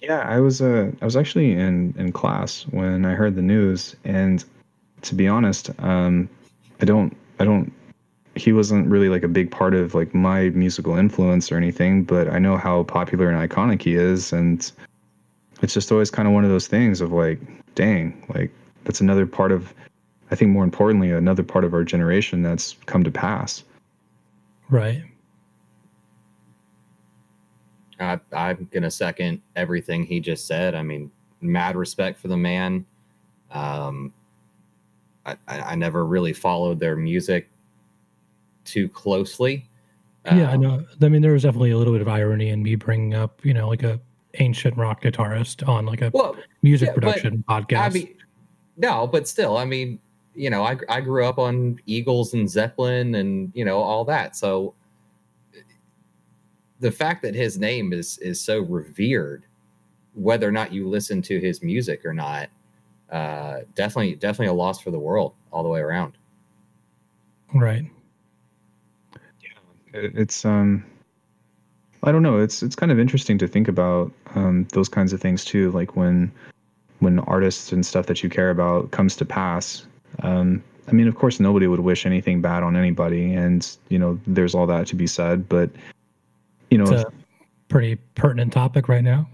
Yeah, I was uh, I was actually in in class when I heard the news, and to be honest, um, I don't I don't he wasn't really like a big part of like my musical influence or anything, but I know how popular and iconic he is, and it's just always kind of one of those things of like, dang, like that's another part of, I think more importantly, another part of our generation that's come to pass. Right. I, I'm gonna second everything he just said. I mean, mad respect for the man. Um, I, I never really followed their music too closely. Yeah, um, I know. I mean, there was definitely a little bit of irony in me bringing up, you know, like a ancient rock guitarist on like a well, music yeah, production podcast. I mean, no, but still, I mean, you know, I I grew up on Eagles and Zeppelin and you know all that, so the fact that his name is is so revered, whether or not you listen to his music or not, uh, definitely definitely a loss for the world all the way around. Right. It- it's um i don't know it's it's kind of interesting to think about um those kinds of things too like when when artists and stuff that you care about comes to pass um i mean of course nobody would wish anything bad on anybody and you know there's all that to be said but you know It's a pretty pertinent topic right now.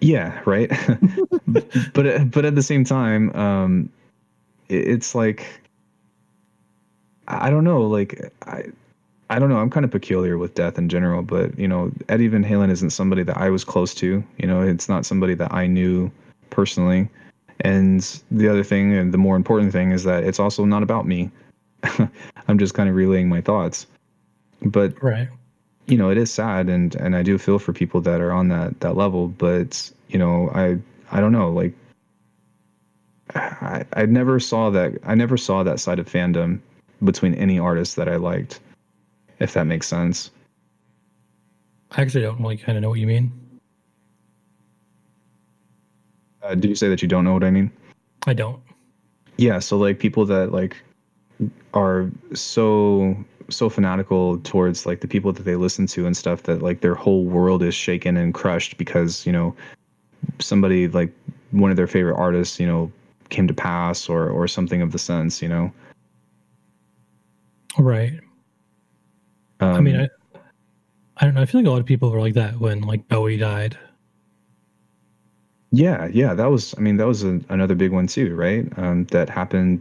yeah right? But but at the same time um it, it's like i don't know like i i don't know. I'm kind of peculiar with death in general but you know eddie van halen isn't somebody that i was close to you know it's not somebody that i knew personally. And the other thing and the more important thing is that it's also not about me. I'm just kind of relaying my thoughts. But Right. You know it is sad and and i do feel for people that are on that that level but you know i i don't know like i i never saw that i never saw that side of fandom between any artist that i liked if that makes sense I actually don't really kind of know what you mean. uh, do you say that you don't know what i mean I don't. yeah so like people that like are so so fanatical towards like the people that they listen to and stuff that like their whole world is shaken and crushed because you know somebody like one of their favorite artists you know came to pass or or something of the sense you know Right. um, I mean, I, I don't know. I feel like a lot of people were like that when like Bowie died. yeah yeah that was i mean that was a, another big one too right um that happened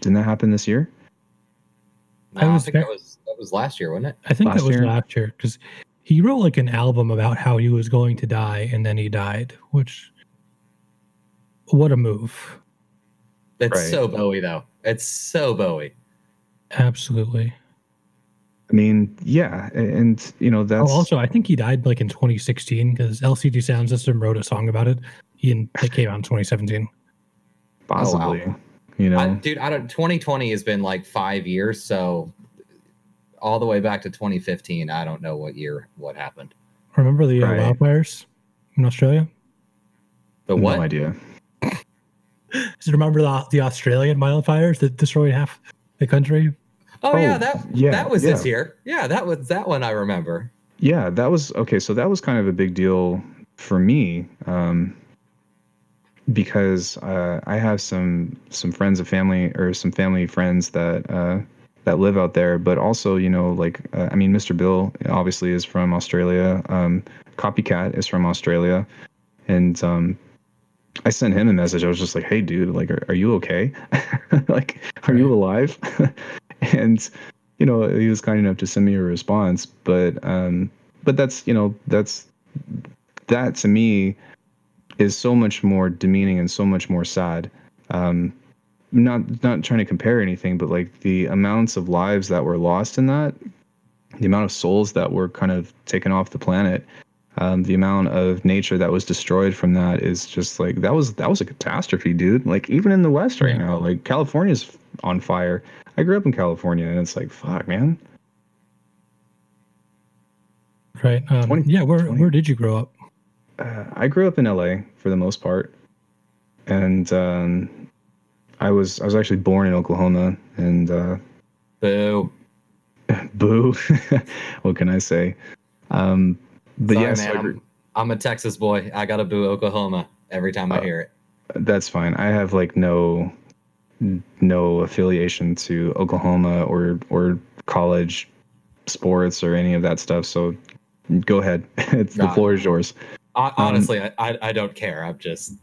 didn't that happen this year No, I I, was think that was that was last year, wasn't it? I think Last that was year? last year because he wrote like an album about how he was going to die and then he died. Which, what a move! It's Right. so Bowie though. It's so Bowie. Absolutely. i mean yeah and you know that's Oh, also, I think he died like in 2016 because LCD Soundsystem wrote a song about it. And it came out in 2017. possibly you know I, dude, I don't 2020 has been like five years, so all the way back to 2015, I don't know what year what happened. Remember the uh, Right. wildfires in Australia? But what? no idea So remember the the Australian wildfires that destroyed half the country? Oh, Oh, yeah, that yeah, that was this year. Yeah, that was that one I remember. Yeah, that was okay. So that was kind of a big deal for me, um, because uh, I have some some friends of family or some family friends that uh, that live out there. But also, you know, like uh, I mean, Mr. Bill obviously is from Australia. Um, Copycat is from Australia, and um, I sent him a message. I was just like, "Hey, dude, like, are, are you okay? like, are you alive?" and you know, he was kind enough to send me a response. But um, but that's you know that's that to me is so much more demeaning and so much more sad. Um, not not trying to compare anything, but like the amounts of lives that were lost in that, the amount of souls that were kind of taken off the planet, um, the amount of nature that was destroyed from that is just like that was that was a catastrophe, dude. Like even in the West right now, like California's on fire. I grew up in California, and it's like fuck, man. Right. Um, 20 yeah. Where 20. where did you grow up? Uh, I grew up in LA for the most part, and um, I was I was actually born in Oklahoma. And uh, Boo. boo, what can I say? Um, but Sorry, yeah, so man. I I'm, I'm a Texas boy. I gotta boo Oklahoma every time I Uh, hear it. that's fine. I have like no no affiliation to Oklahoma or or college sports or any of that stuff. So go ahead. it's the floor is yours. Hon- Honestly, I, I I don't care. I'm just um,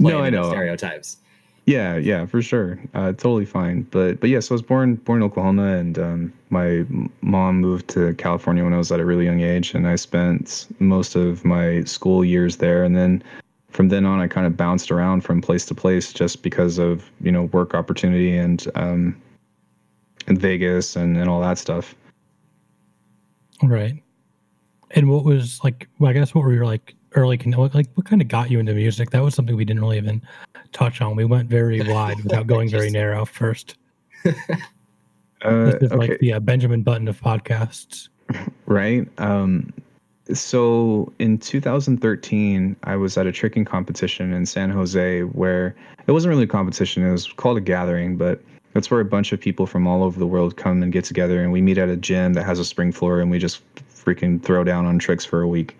No, playing I know. stereotypes. Yeah, yeah, for sure. Uh, totally fine. But but yeah, so I was born born in Oklahoma, and um, my mom moved to California when I was at a really young age, and I spent most of my school years there, and then from then on, I kind of bounced around from place to place just because of you know work opportunity and um, and Vegas and and all that stuff. Right. And what was like? Well, I guess what were your like early? Like, like what kind of got you into music? That was something we didn't really even touch on. We went very wide without going very narrow. First, Uh, this is okay. like the uh, Benjamin Button of podcasts. right? Um, so in 2013, I was at a tricking competition in San Jose where it wasn't really a competition, it was called a gathering, but that's where a bunch of people from all over the world come and get together and we meet at a gym that has a spring floor and we just freaking throw down on tricks for a week.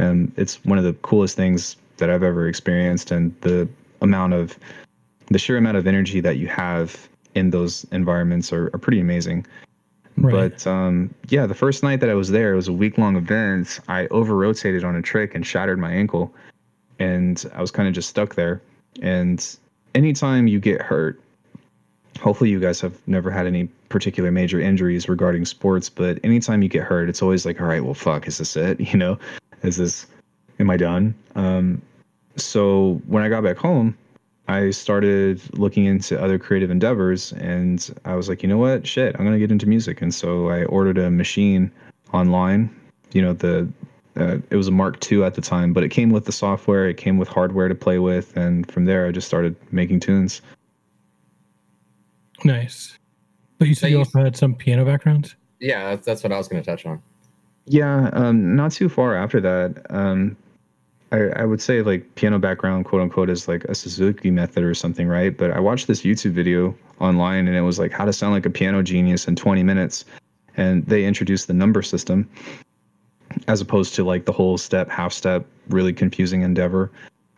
And it's one of the coolest things that I've ever experienced and the amount of the sheer amount of energy that you have in those environments are, are pretty amazing. Right. But um, yeah, the first night that I was there, it was a week long event. I over rotated on a trick and shattered my ankle, and I was kind of just stuck there. And anytime you get hurt, hopefully you guys have never had any particular major injuries regarding sports, but anytime you get hurt, it's always like, all right, well, fuck, is this it? You know, is this, am I done? Um, so when I got back home, I started looking into other creative endeavors and I was like, you know what? Shit, I'm going to get into music. And so I ordered a Maschine online. You know, the uh, it was a Mark II at the time, but it came with the software, it came with hardware to play with, and from there I just started making tunes. Nice. But you said so you, you also had some piano background? Yeah, that's, that's what I was going to touch on. Yeah, um, not too far after that. Um, I, I would say like piano background, quote unquote, is like a Suzuki method or something, right? But I watched this YouTube video online and it was like how to sound like a piano genius in 20 minutes. And they introduced the number system as opposed to like the whole step, half step, really confusing endeavor,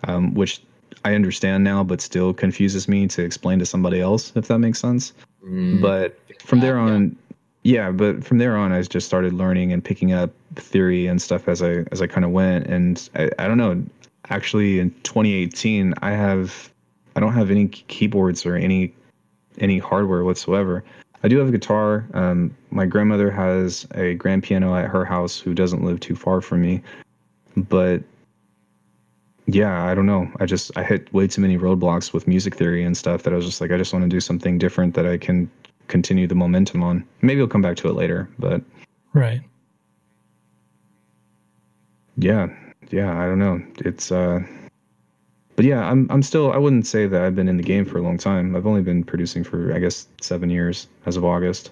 um, which I understand now, but still confuses me to explain to somebody else, if that makes sense. Mm, but from there on, yeah, but from there on, I just started learning and picking up theory and stuff as I as I kind of went. And I, I don't know. Actually, in 2018, I have I don't have any keyboards or any any hardware whatsoever. I do have a guitar. Um, my grandmother has a grand piano at her house, who doesn't live too far from me. But yeah, I don't know. I just I hit way too many roadblocks with music theory and stuff that I was just like, I just want to do something different that I can continue the momentum on. Maybe we'll come back to it later, but right. Yeah, yeah, I don't know. It's uh but yeah, I'm I'm still I wouldn't say that I've been in the game for a long time. I've only been producing for I guess 7 years as of August.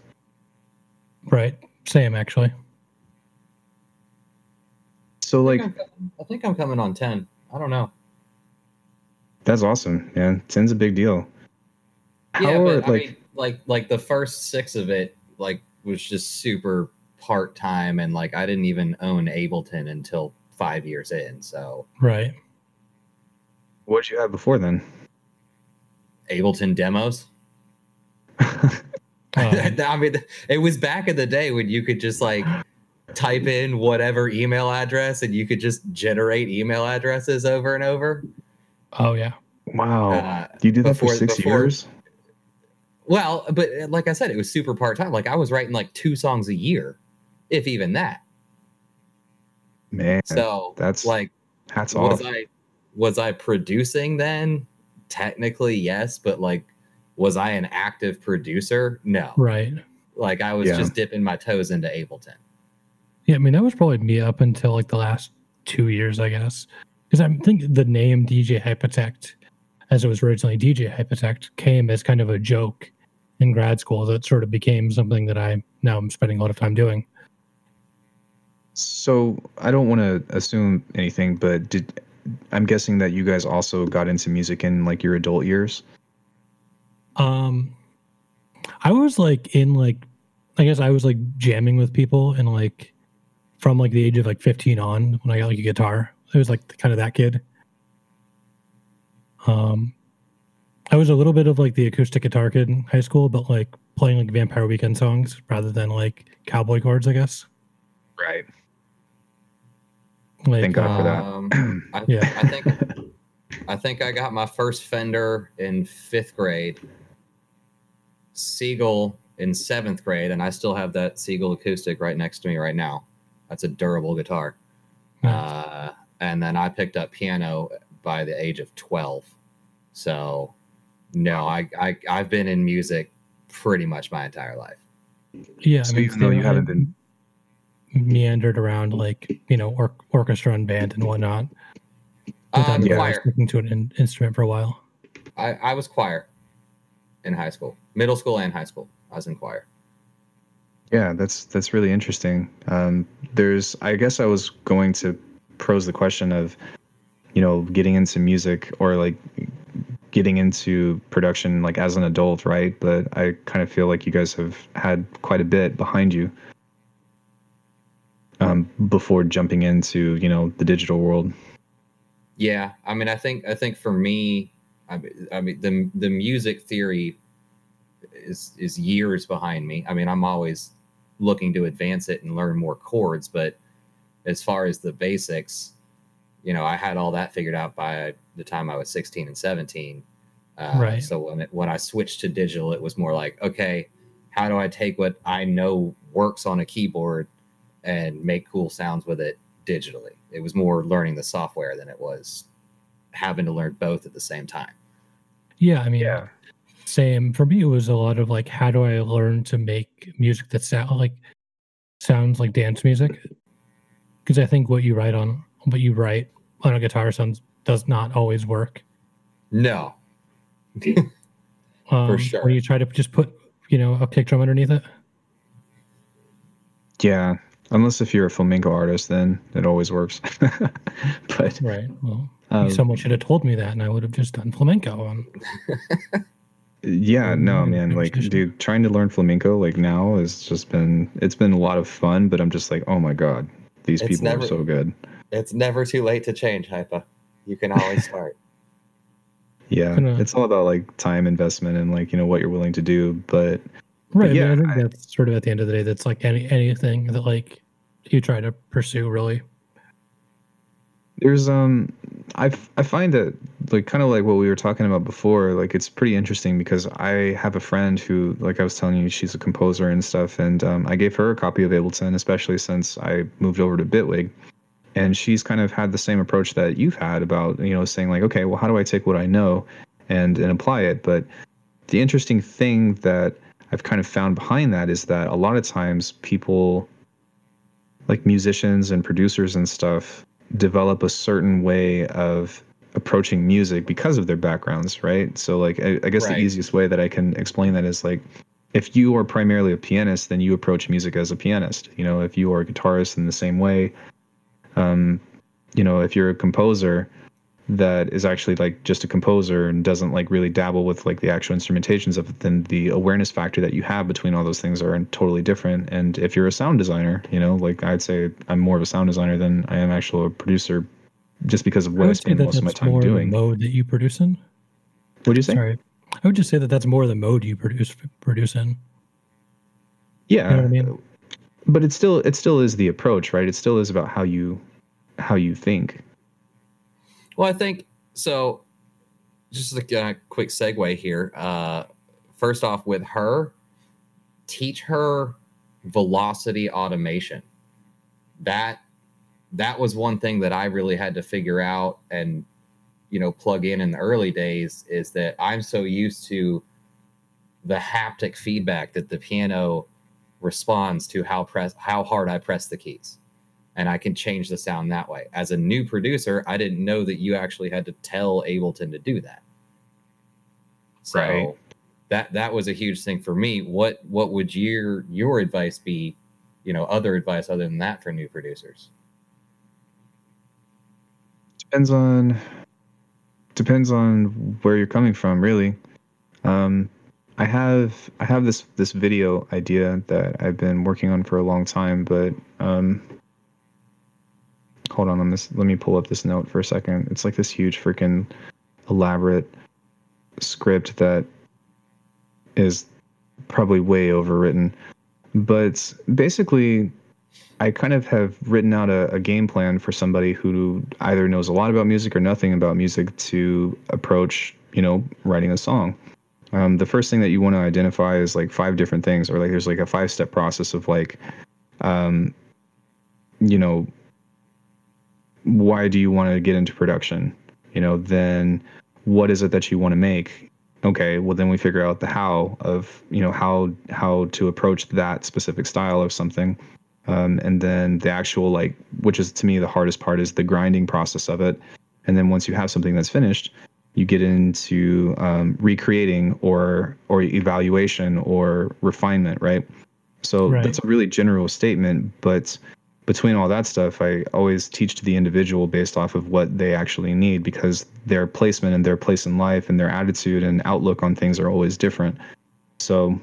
Right. Same actually. So like I think I'm, think I'm coming on 10. I don't know. That's awesome, man. 10's a big deal. Yeah, How but are, like, I mean, like like the first six of it like was just super part time and like I didn't even own Ableton until five years in. So right. What did you have before then? Ableton demos. I mean, it was back in the day when you could just like type in whatever email address and you could just generate email addresses over and over. Oh yeah. Wow. Uh, you did that before, for six before, years? Well, but uh, like I said, it was super part time. Like I was writing like two songs a year, if even that. Man, so that's like hats was off. I was I producing then? Technically, yes, but like, was I an active producer? No. Right. Like I was yeah. just dipping my toes into Ableton. Yeah, I mean that was probably me up until like the last two years, I guess, because I think the name DJ Hypotect, as it was originally DJ Hypotect, came as kind of a joke in grad school that sort of became something that I now I'm spending a lot of time doing. So I don't want to assume anything, but did I'm guessing that you guys also got into music in like your adult years? Um I was like in like I guess I was like jamming with people and like from like the age of like 15 on when I got like a guitar. I was like kind of that kid. Um I was a little bit of like the acoustic guitar kid in high school, but like playing like Vampire Weekend songs rather than like cowboy chords, I guess. Right. Like, Thank God for that. Um, I, yeah, I think I think I got my first Fender in fifth grade, Seagull in seventh grade, and I still have that Seagull acoustic right next to me right now. That's a durable guitar. Nice. Uh, and then I picked up piano by the age of twelve. So no, I, I I've been in music pretty much my entire life. Yeah, so I mean, even though you haven't been meandered around like you know or, orchestra and band and whatnot, um, yeah. choir. sticking to an in- instrument for a while. I, I was choir in high school, middle school and high school. I was in choir. Yeah, that's that's really interesting. Um, there's, I guess, I was going to pose the question of, you know, getting into music or like getting into production like as an adult, right? But I kind of feel like you guys have had quite a bit behind you um, before jumping into you know the digital world. Yeah, I mean, I think I think for me, I mean, I mean the the music theory is is years behind me. I mean, I'm always looking to advance it and learn more chords, but as far as the basics, you know, I had all that figured out by the time I was 16 and 17. Uh, Right. So when it, when I switched to digital, it was more like, okay, how do I take what I know works on a keyboard and make cool sounds with it digitally? It was more learning the software than it was having to learn both at the same time. Yeah, I mean, same for me. It was a lot of like, how do I learn to make music that sound like sounds like dance music? Because I think what you write on what you write on a guitar sounds does not always work. No, Um, sure. When you try to just put, you know, a kick drum underneath it. Yeah, unless if you're a flamenco artist, then it always works. but Right. Well, um, someone should have told me that, and I would have just done flamenco. On yeah, no, man, like, dude, trying to learn flamenco like now has just been it's been a lot of fun. But I'm just like, oh my god, these It's people never- are so good. It's never too late to change, Hypa. You can always start. Yeah, it's all about like time investment and like you know what you're willing to do. But right. yeah, I, mean, I I- that's sort of at the end of the day. That's like any anything that like you try to pursue. Really. there's um I I find that like kind of like what we were talking about before like it's pretty interesting because i have a friend who like i was telling you she's a composer and stuff and um, i gave her a copy of ableton especially since i moved over to bitwig and she's kind of had the same approach that you've had about you know saying like okay well how do i take what i know and and apply it but the interesting thing that i've kind of found behind that is that a lot of times people like musicians and producers and stuff develop a certain way of approaching music because of their backgrounds, right? So, like, I, I guess Right. the easiest way that I can explain that is like, if you are primarily a pianist, then you approach music as a pianist. You know, if you are a guitarist in the same way, um, you know, if you're a composer that is actually like just a composer and doesn't like really dabble with like the actual instrumentations of it, then the awareness factor that you have between all those things are totally different. And if you're a sound designer, you know, like I'd say I'm more of a sound designer than I am actual a producer, just because of I what I, say spend most of my time doing. the mode that you produce in. What do you say? Sorry, I would just say that that's more the mode you produce produce in. Yeah, You know what I mean? but it still it still is the approach, right? It still is about how you how you think. Well, I think so. Just a uh, quick segue here. Uh, first off, with her, teach her velocity automation. That that was one thing that I really had to figure out and you know plug in in the early days is that I'm so used to the haptic feedback that the piano responds to how press how hard I press the keys and I can change the sound that way. As a new producer, I didn't know that you actually had to tell Ableton to do that. So Right. that that was a huge thing for me. What what would your your advice be? You know, other advice other than that for new producers? depends on depends on where you're coming from really um i have i have this this video idea that i've been working on for a long time but um hold on on this let me pull up this note for a second it's like this huge freaking elaborate script that is probably way overwritten but basically I kind of have written out a, a game plan for somebody who either knows a lot about music or nothing about music to approach, you know, writing a song. Um, the first thing that you want to identify is like five different things, or like there's like a five step process of like, um, you know, why do you want to get into production? You know, then what is it that you want to make? Okay, well then we figure out the how of you know how how to approach that specific style of something um, and then the actual like which is to me the hardest part is the grinding process of it and then once you have something that's finished you get into um, recreating or or evaluation or refinement right So Right. that's a really general statement, but between all that stuff, I always teach to the individual based off of what they actually need because their placement and their place in life and their attitude and outlook on things are always different. So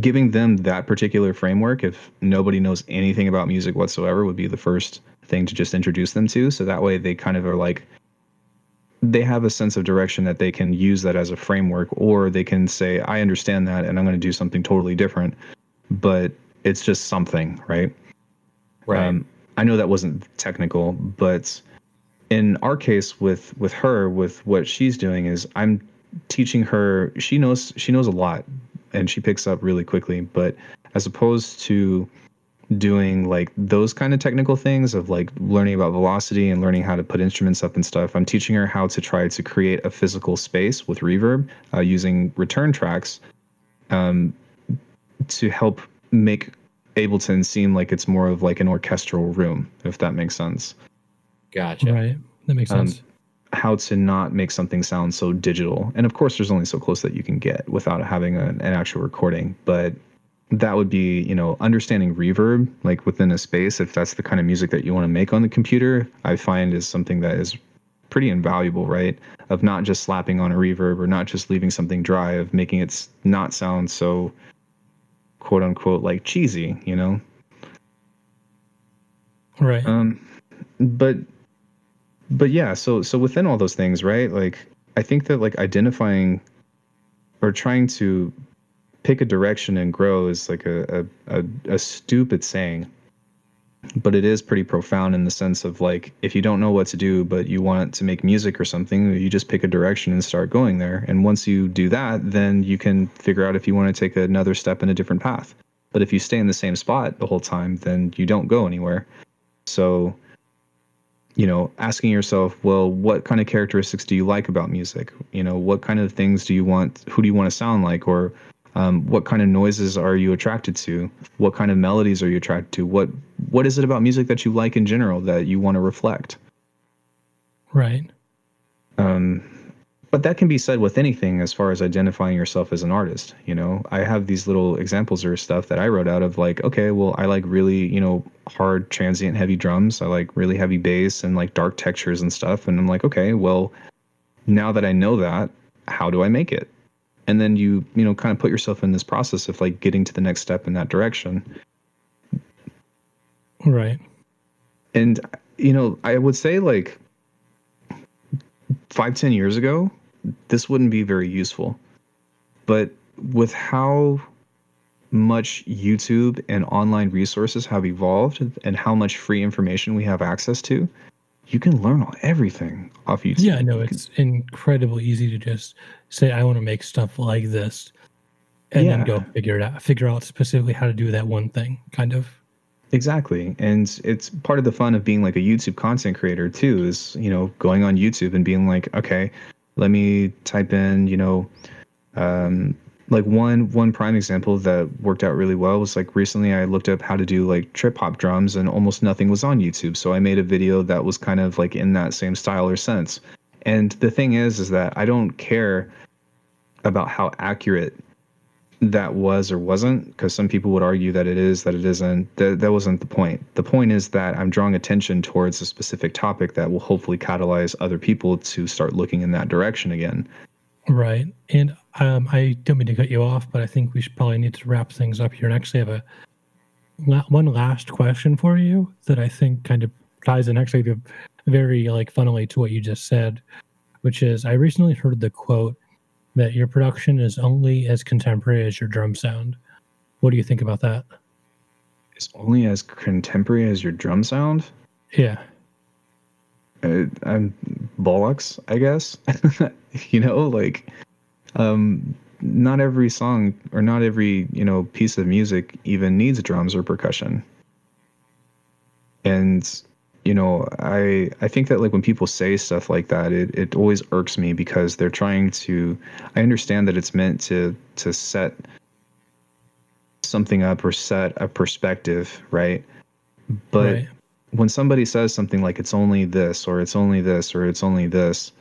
giving them that particular framework if nobody knows anything about music whatsoever would be the first thing to just introduce them to so that way they kind of are like they have a sense of direction that they can use that as a framework or they can say i understand that and i'm going to do something totally different but it's just something right Right. um, I know that wasn't technical, but in our case with with her, with what she's doing is I'm teaching her. She knows she knows a lot, and she picks up really quickly. But as opposed to doing like those kind of technical things of like learning about velocity and learning how to put instruments up and stuff, I'm teaching her how to try to create a physical space with reverb uh, using return tracks um, to help make Ableton seem like it's more of like an orchestral room, if that makes sense. gotcha. Right. That makes Um, sense. How to not make something sound so digital. And of course, there's only so close that you can get without having a, an actual recording. But that would be, you know, understanding reverb, like within a space, if that's the kind of music that you want to make on the computer, I find is something that is pretty invaluable, right? Of not just slapping on a reverb or not just leaving something dry, of making it not sound so quote unquote like cheesy, you know? right. Um, but but yeah, so so within all those things, right? Like I think that like identifying or trying to pick a direction and grow is like a a, a, a stupid saying. But it is pretty profound in the sense of like if you don't know what to do, but you want to make music or something, you just pick a direction and start going there. And once you do that, then you can figure out if you want to take another step in a different path. But if you stay in the same spot the whole time, then you don't go anywhere. So, you know, asking yourself, well, what kind of characteristics do you like about music? You know, what kind of things do you want? Who do you want to sound like? Or um, what kind of noises are you attracted to? What kind of melodies are you attracted to? What What is it about music that you like in general that you want to reflect? right. Um, but that can be said with anything as far as identifying yourself as an artist. You know, I have these little examples or stuff that I wrote out of like, okay, well, I like really, you know, hard, transient, heavy drums. I like really heavy bass and like dark textures and stuff. And I'm like, okay, well, now that I know that, how do I make it? And then you, you know, kind of put yourself in this process of like getting to the next step in that direction. Right. and you know i would say like five ten years ago this wouldn't be very useful but with how much youtube and online resources have evolved and how much free information we have access to you can learn everything off youtube Yeah, You can- it's incredibly easy to just say I want to make stuff like this, and then go figure it out. Figure out specifically how to do that one thing, kind of. Exactly. And it's part of the fun of being like a YouTube content creator too is, you know, going on YouTube and being like, okay, let me type in, you know, um like one one prime example that worked out really well was like recently I looked up how to do like trip hop drums and almost nothing was on YouTube. So I made a video that was kind of like in that same style or sense. And the thing is is that I don't care about how accurate that was or wasn't because some people would argue that it is that it isn't that, that wasn't the point the point is that i'm drawing attention towards a specific topic that will hopefully catalyze other people to start looking in that direction again Right. And um, I don't mean to cut you off, but I think we should probably need to wrap things up here. And actually, have a la- one last question for you that I think kind of ties in actually to very like funnily to what you just said, which is I recently heard the quote that your production is only as contemporary as your drum sound. What do you think about that? it's only as contemporary as your drum sound Yeah. uh, i'm bollocks i guess you know like um not every song or not every you know piece of music even needs drums or percussion and you know i i think that like when people say stuff like that it, it always irks me because they're trying to i understand that it's meant to to set something up or set a perspective right but right. when somebody says something like it's only this or it's only this or it's only this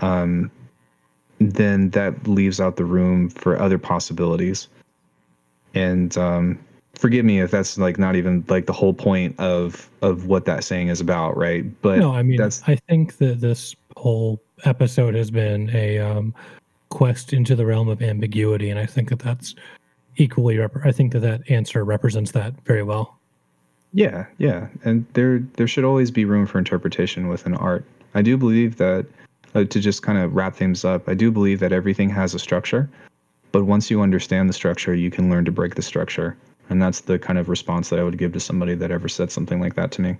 um then that leaves out the room for other possibilities and um, forgive me if that's like not even like the whole point of of what that saying is about, right? But no, I mean, that's I think that this whole episode has been a um, quest into the realm of ambiguity, and I think that that's equally. Rep- I think that that answer represents that very well. Yeah, yeah, and there there should always be room for interpretation within art. I do believe that uh, to just kind of wrap things up, I do believe that everything has a structure, but once you understand the structure, you can learn to break the structure, and that's the kind of response that I would give to somebody that ever said something like that to me.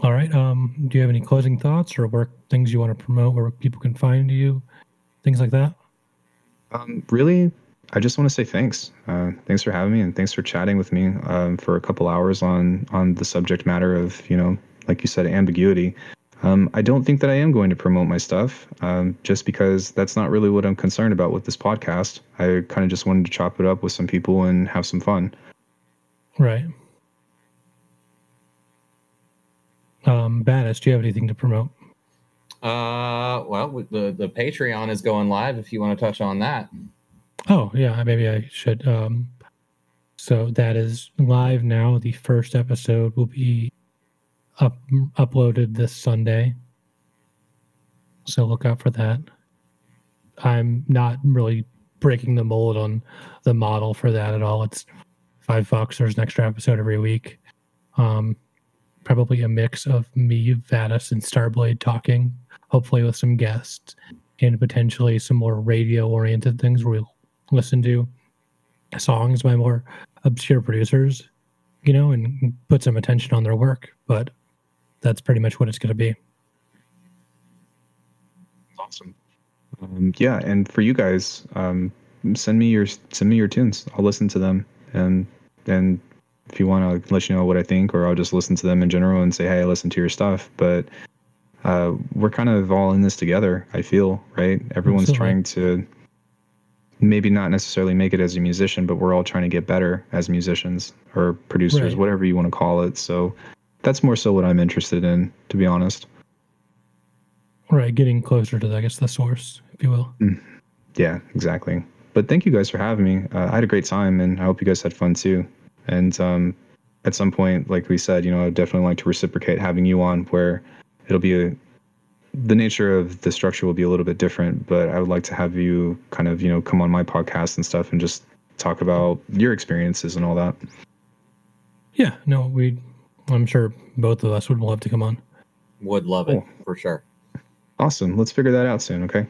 All right. Um, do you have any closing thoughts or work things you want to promote where people can find you, things like that? Um, really, I just want to say thanks. Uh, thanks for having me, and thanks for chatting with me um, for a couple hours on on the subject matter of you know, like you said, ambiguity. Um, I don't think that I am going to promote my stuff, um, just because that's not really what I'm concerned about with this podcast. I kind of just wanted to chop it up with some people and have some fun. Right. Um, Battis, do you have anything to promote? Uh, well, the the Patreon is going live. If you want to touch on that. Oh yeah, maybe I should. Um, so that is live now. The first episode will be up uploaded this Sunday. So look out for that. I'm not really breaking the mold on the model for that at all. It's five bucks. There's an extra episode every week. Um, probably a mix of me, Vadis, and Starblade talking, hopefully with some guests and potentially some more radio oriented things where we'll listen to songs by more obscure producers, you know, and put some attention on their work. But that's pretty much what it's going to be. Awesome. Um, yeah, and for you guys, um, send me your send me your tunes. I'll listen to them, and and if you want, I'll let you know what I think, or I'll just listen to them in general and say, hey, I listen to your stuff. But uh, we're kind of all in this together. I feel right. Everyone's Absolutely. trying to maybe not necessarily make it as a musician, but we're all trying to get better as musicians or producers, right. whatever you want to call it. So that's more so what I'm interested in, to be honest. Right, getting closer to, I guess, the source, if you will. Mm. Yeah, exactly. But thank you guys for having me. Uh, I had a great time, and I hope you guys had fun too. And um, at some point, like we said, you know, I'd definitely like to reciprocate having you on, where it'll be a the nature of the structure will be a little bit different, but I would like to have you kind of, you know, come on my podcast and stuff and just talk about your experiences and all that. Yeah, no, we I'm sure both of us would love to come on. Would love it for sure. Awesome. Let's figure that out soon, okay?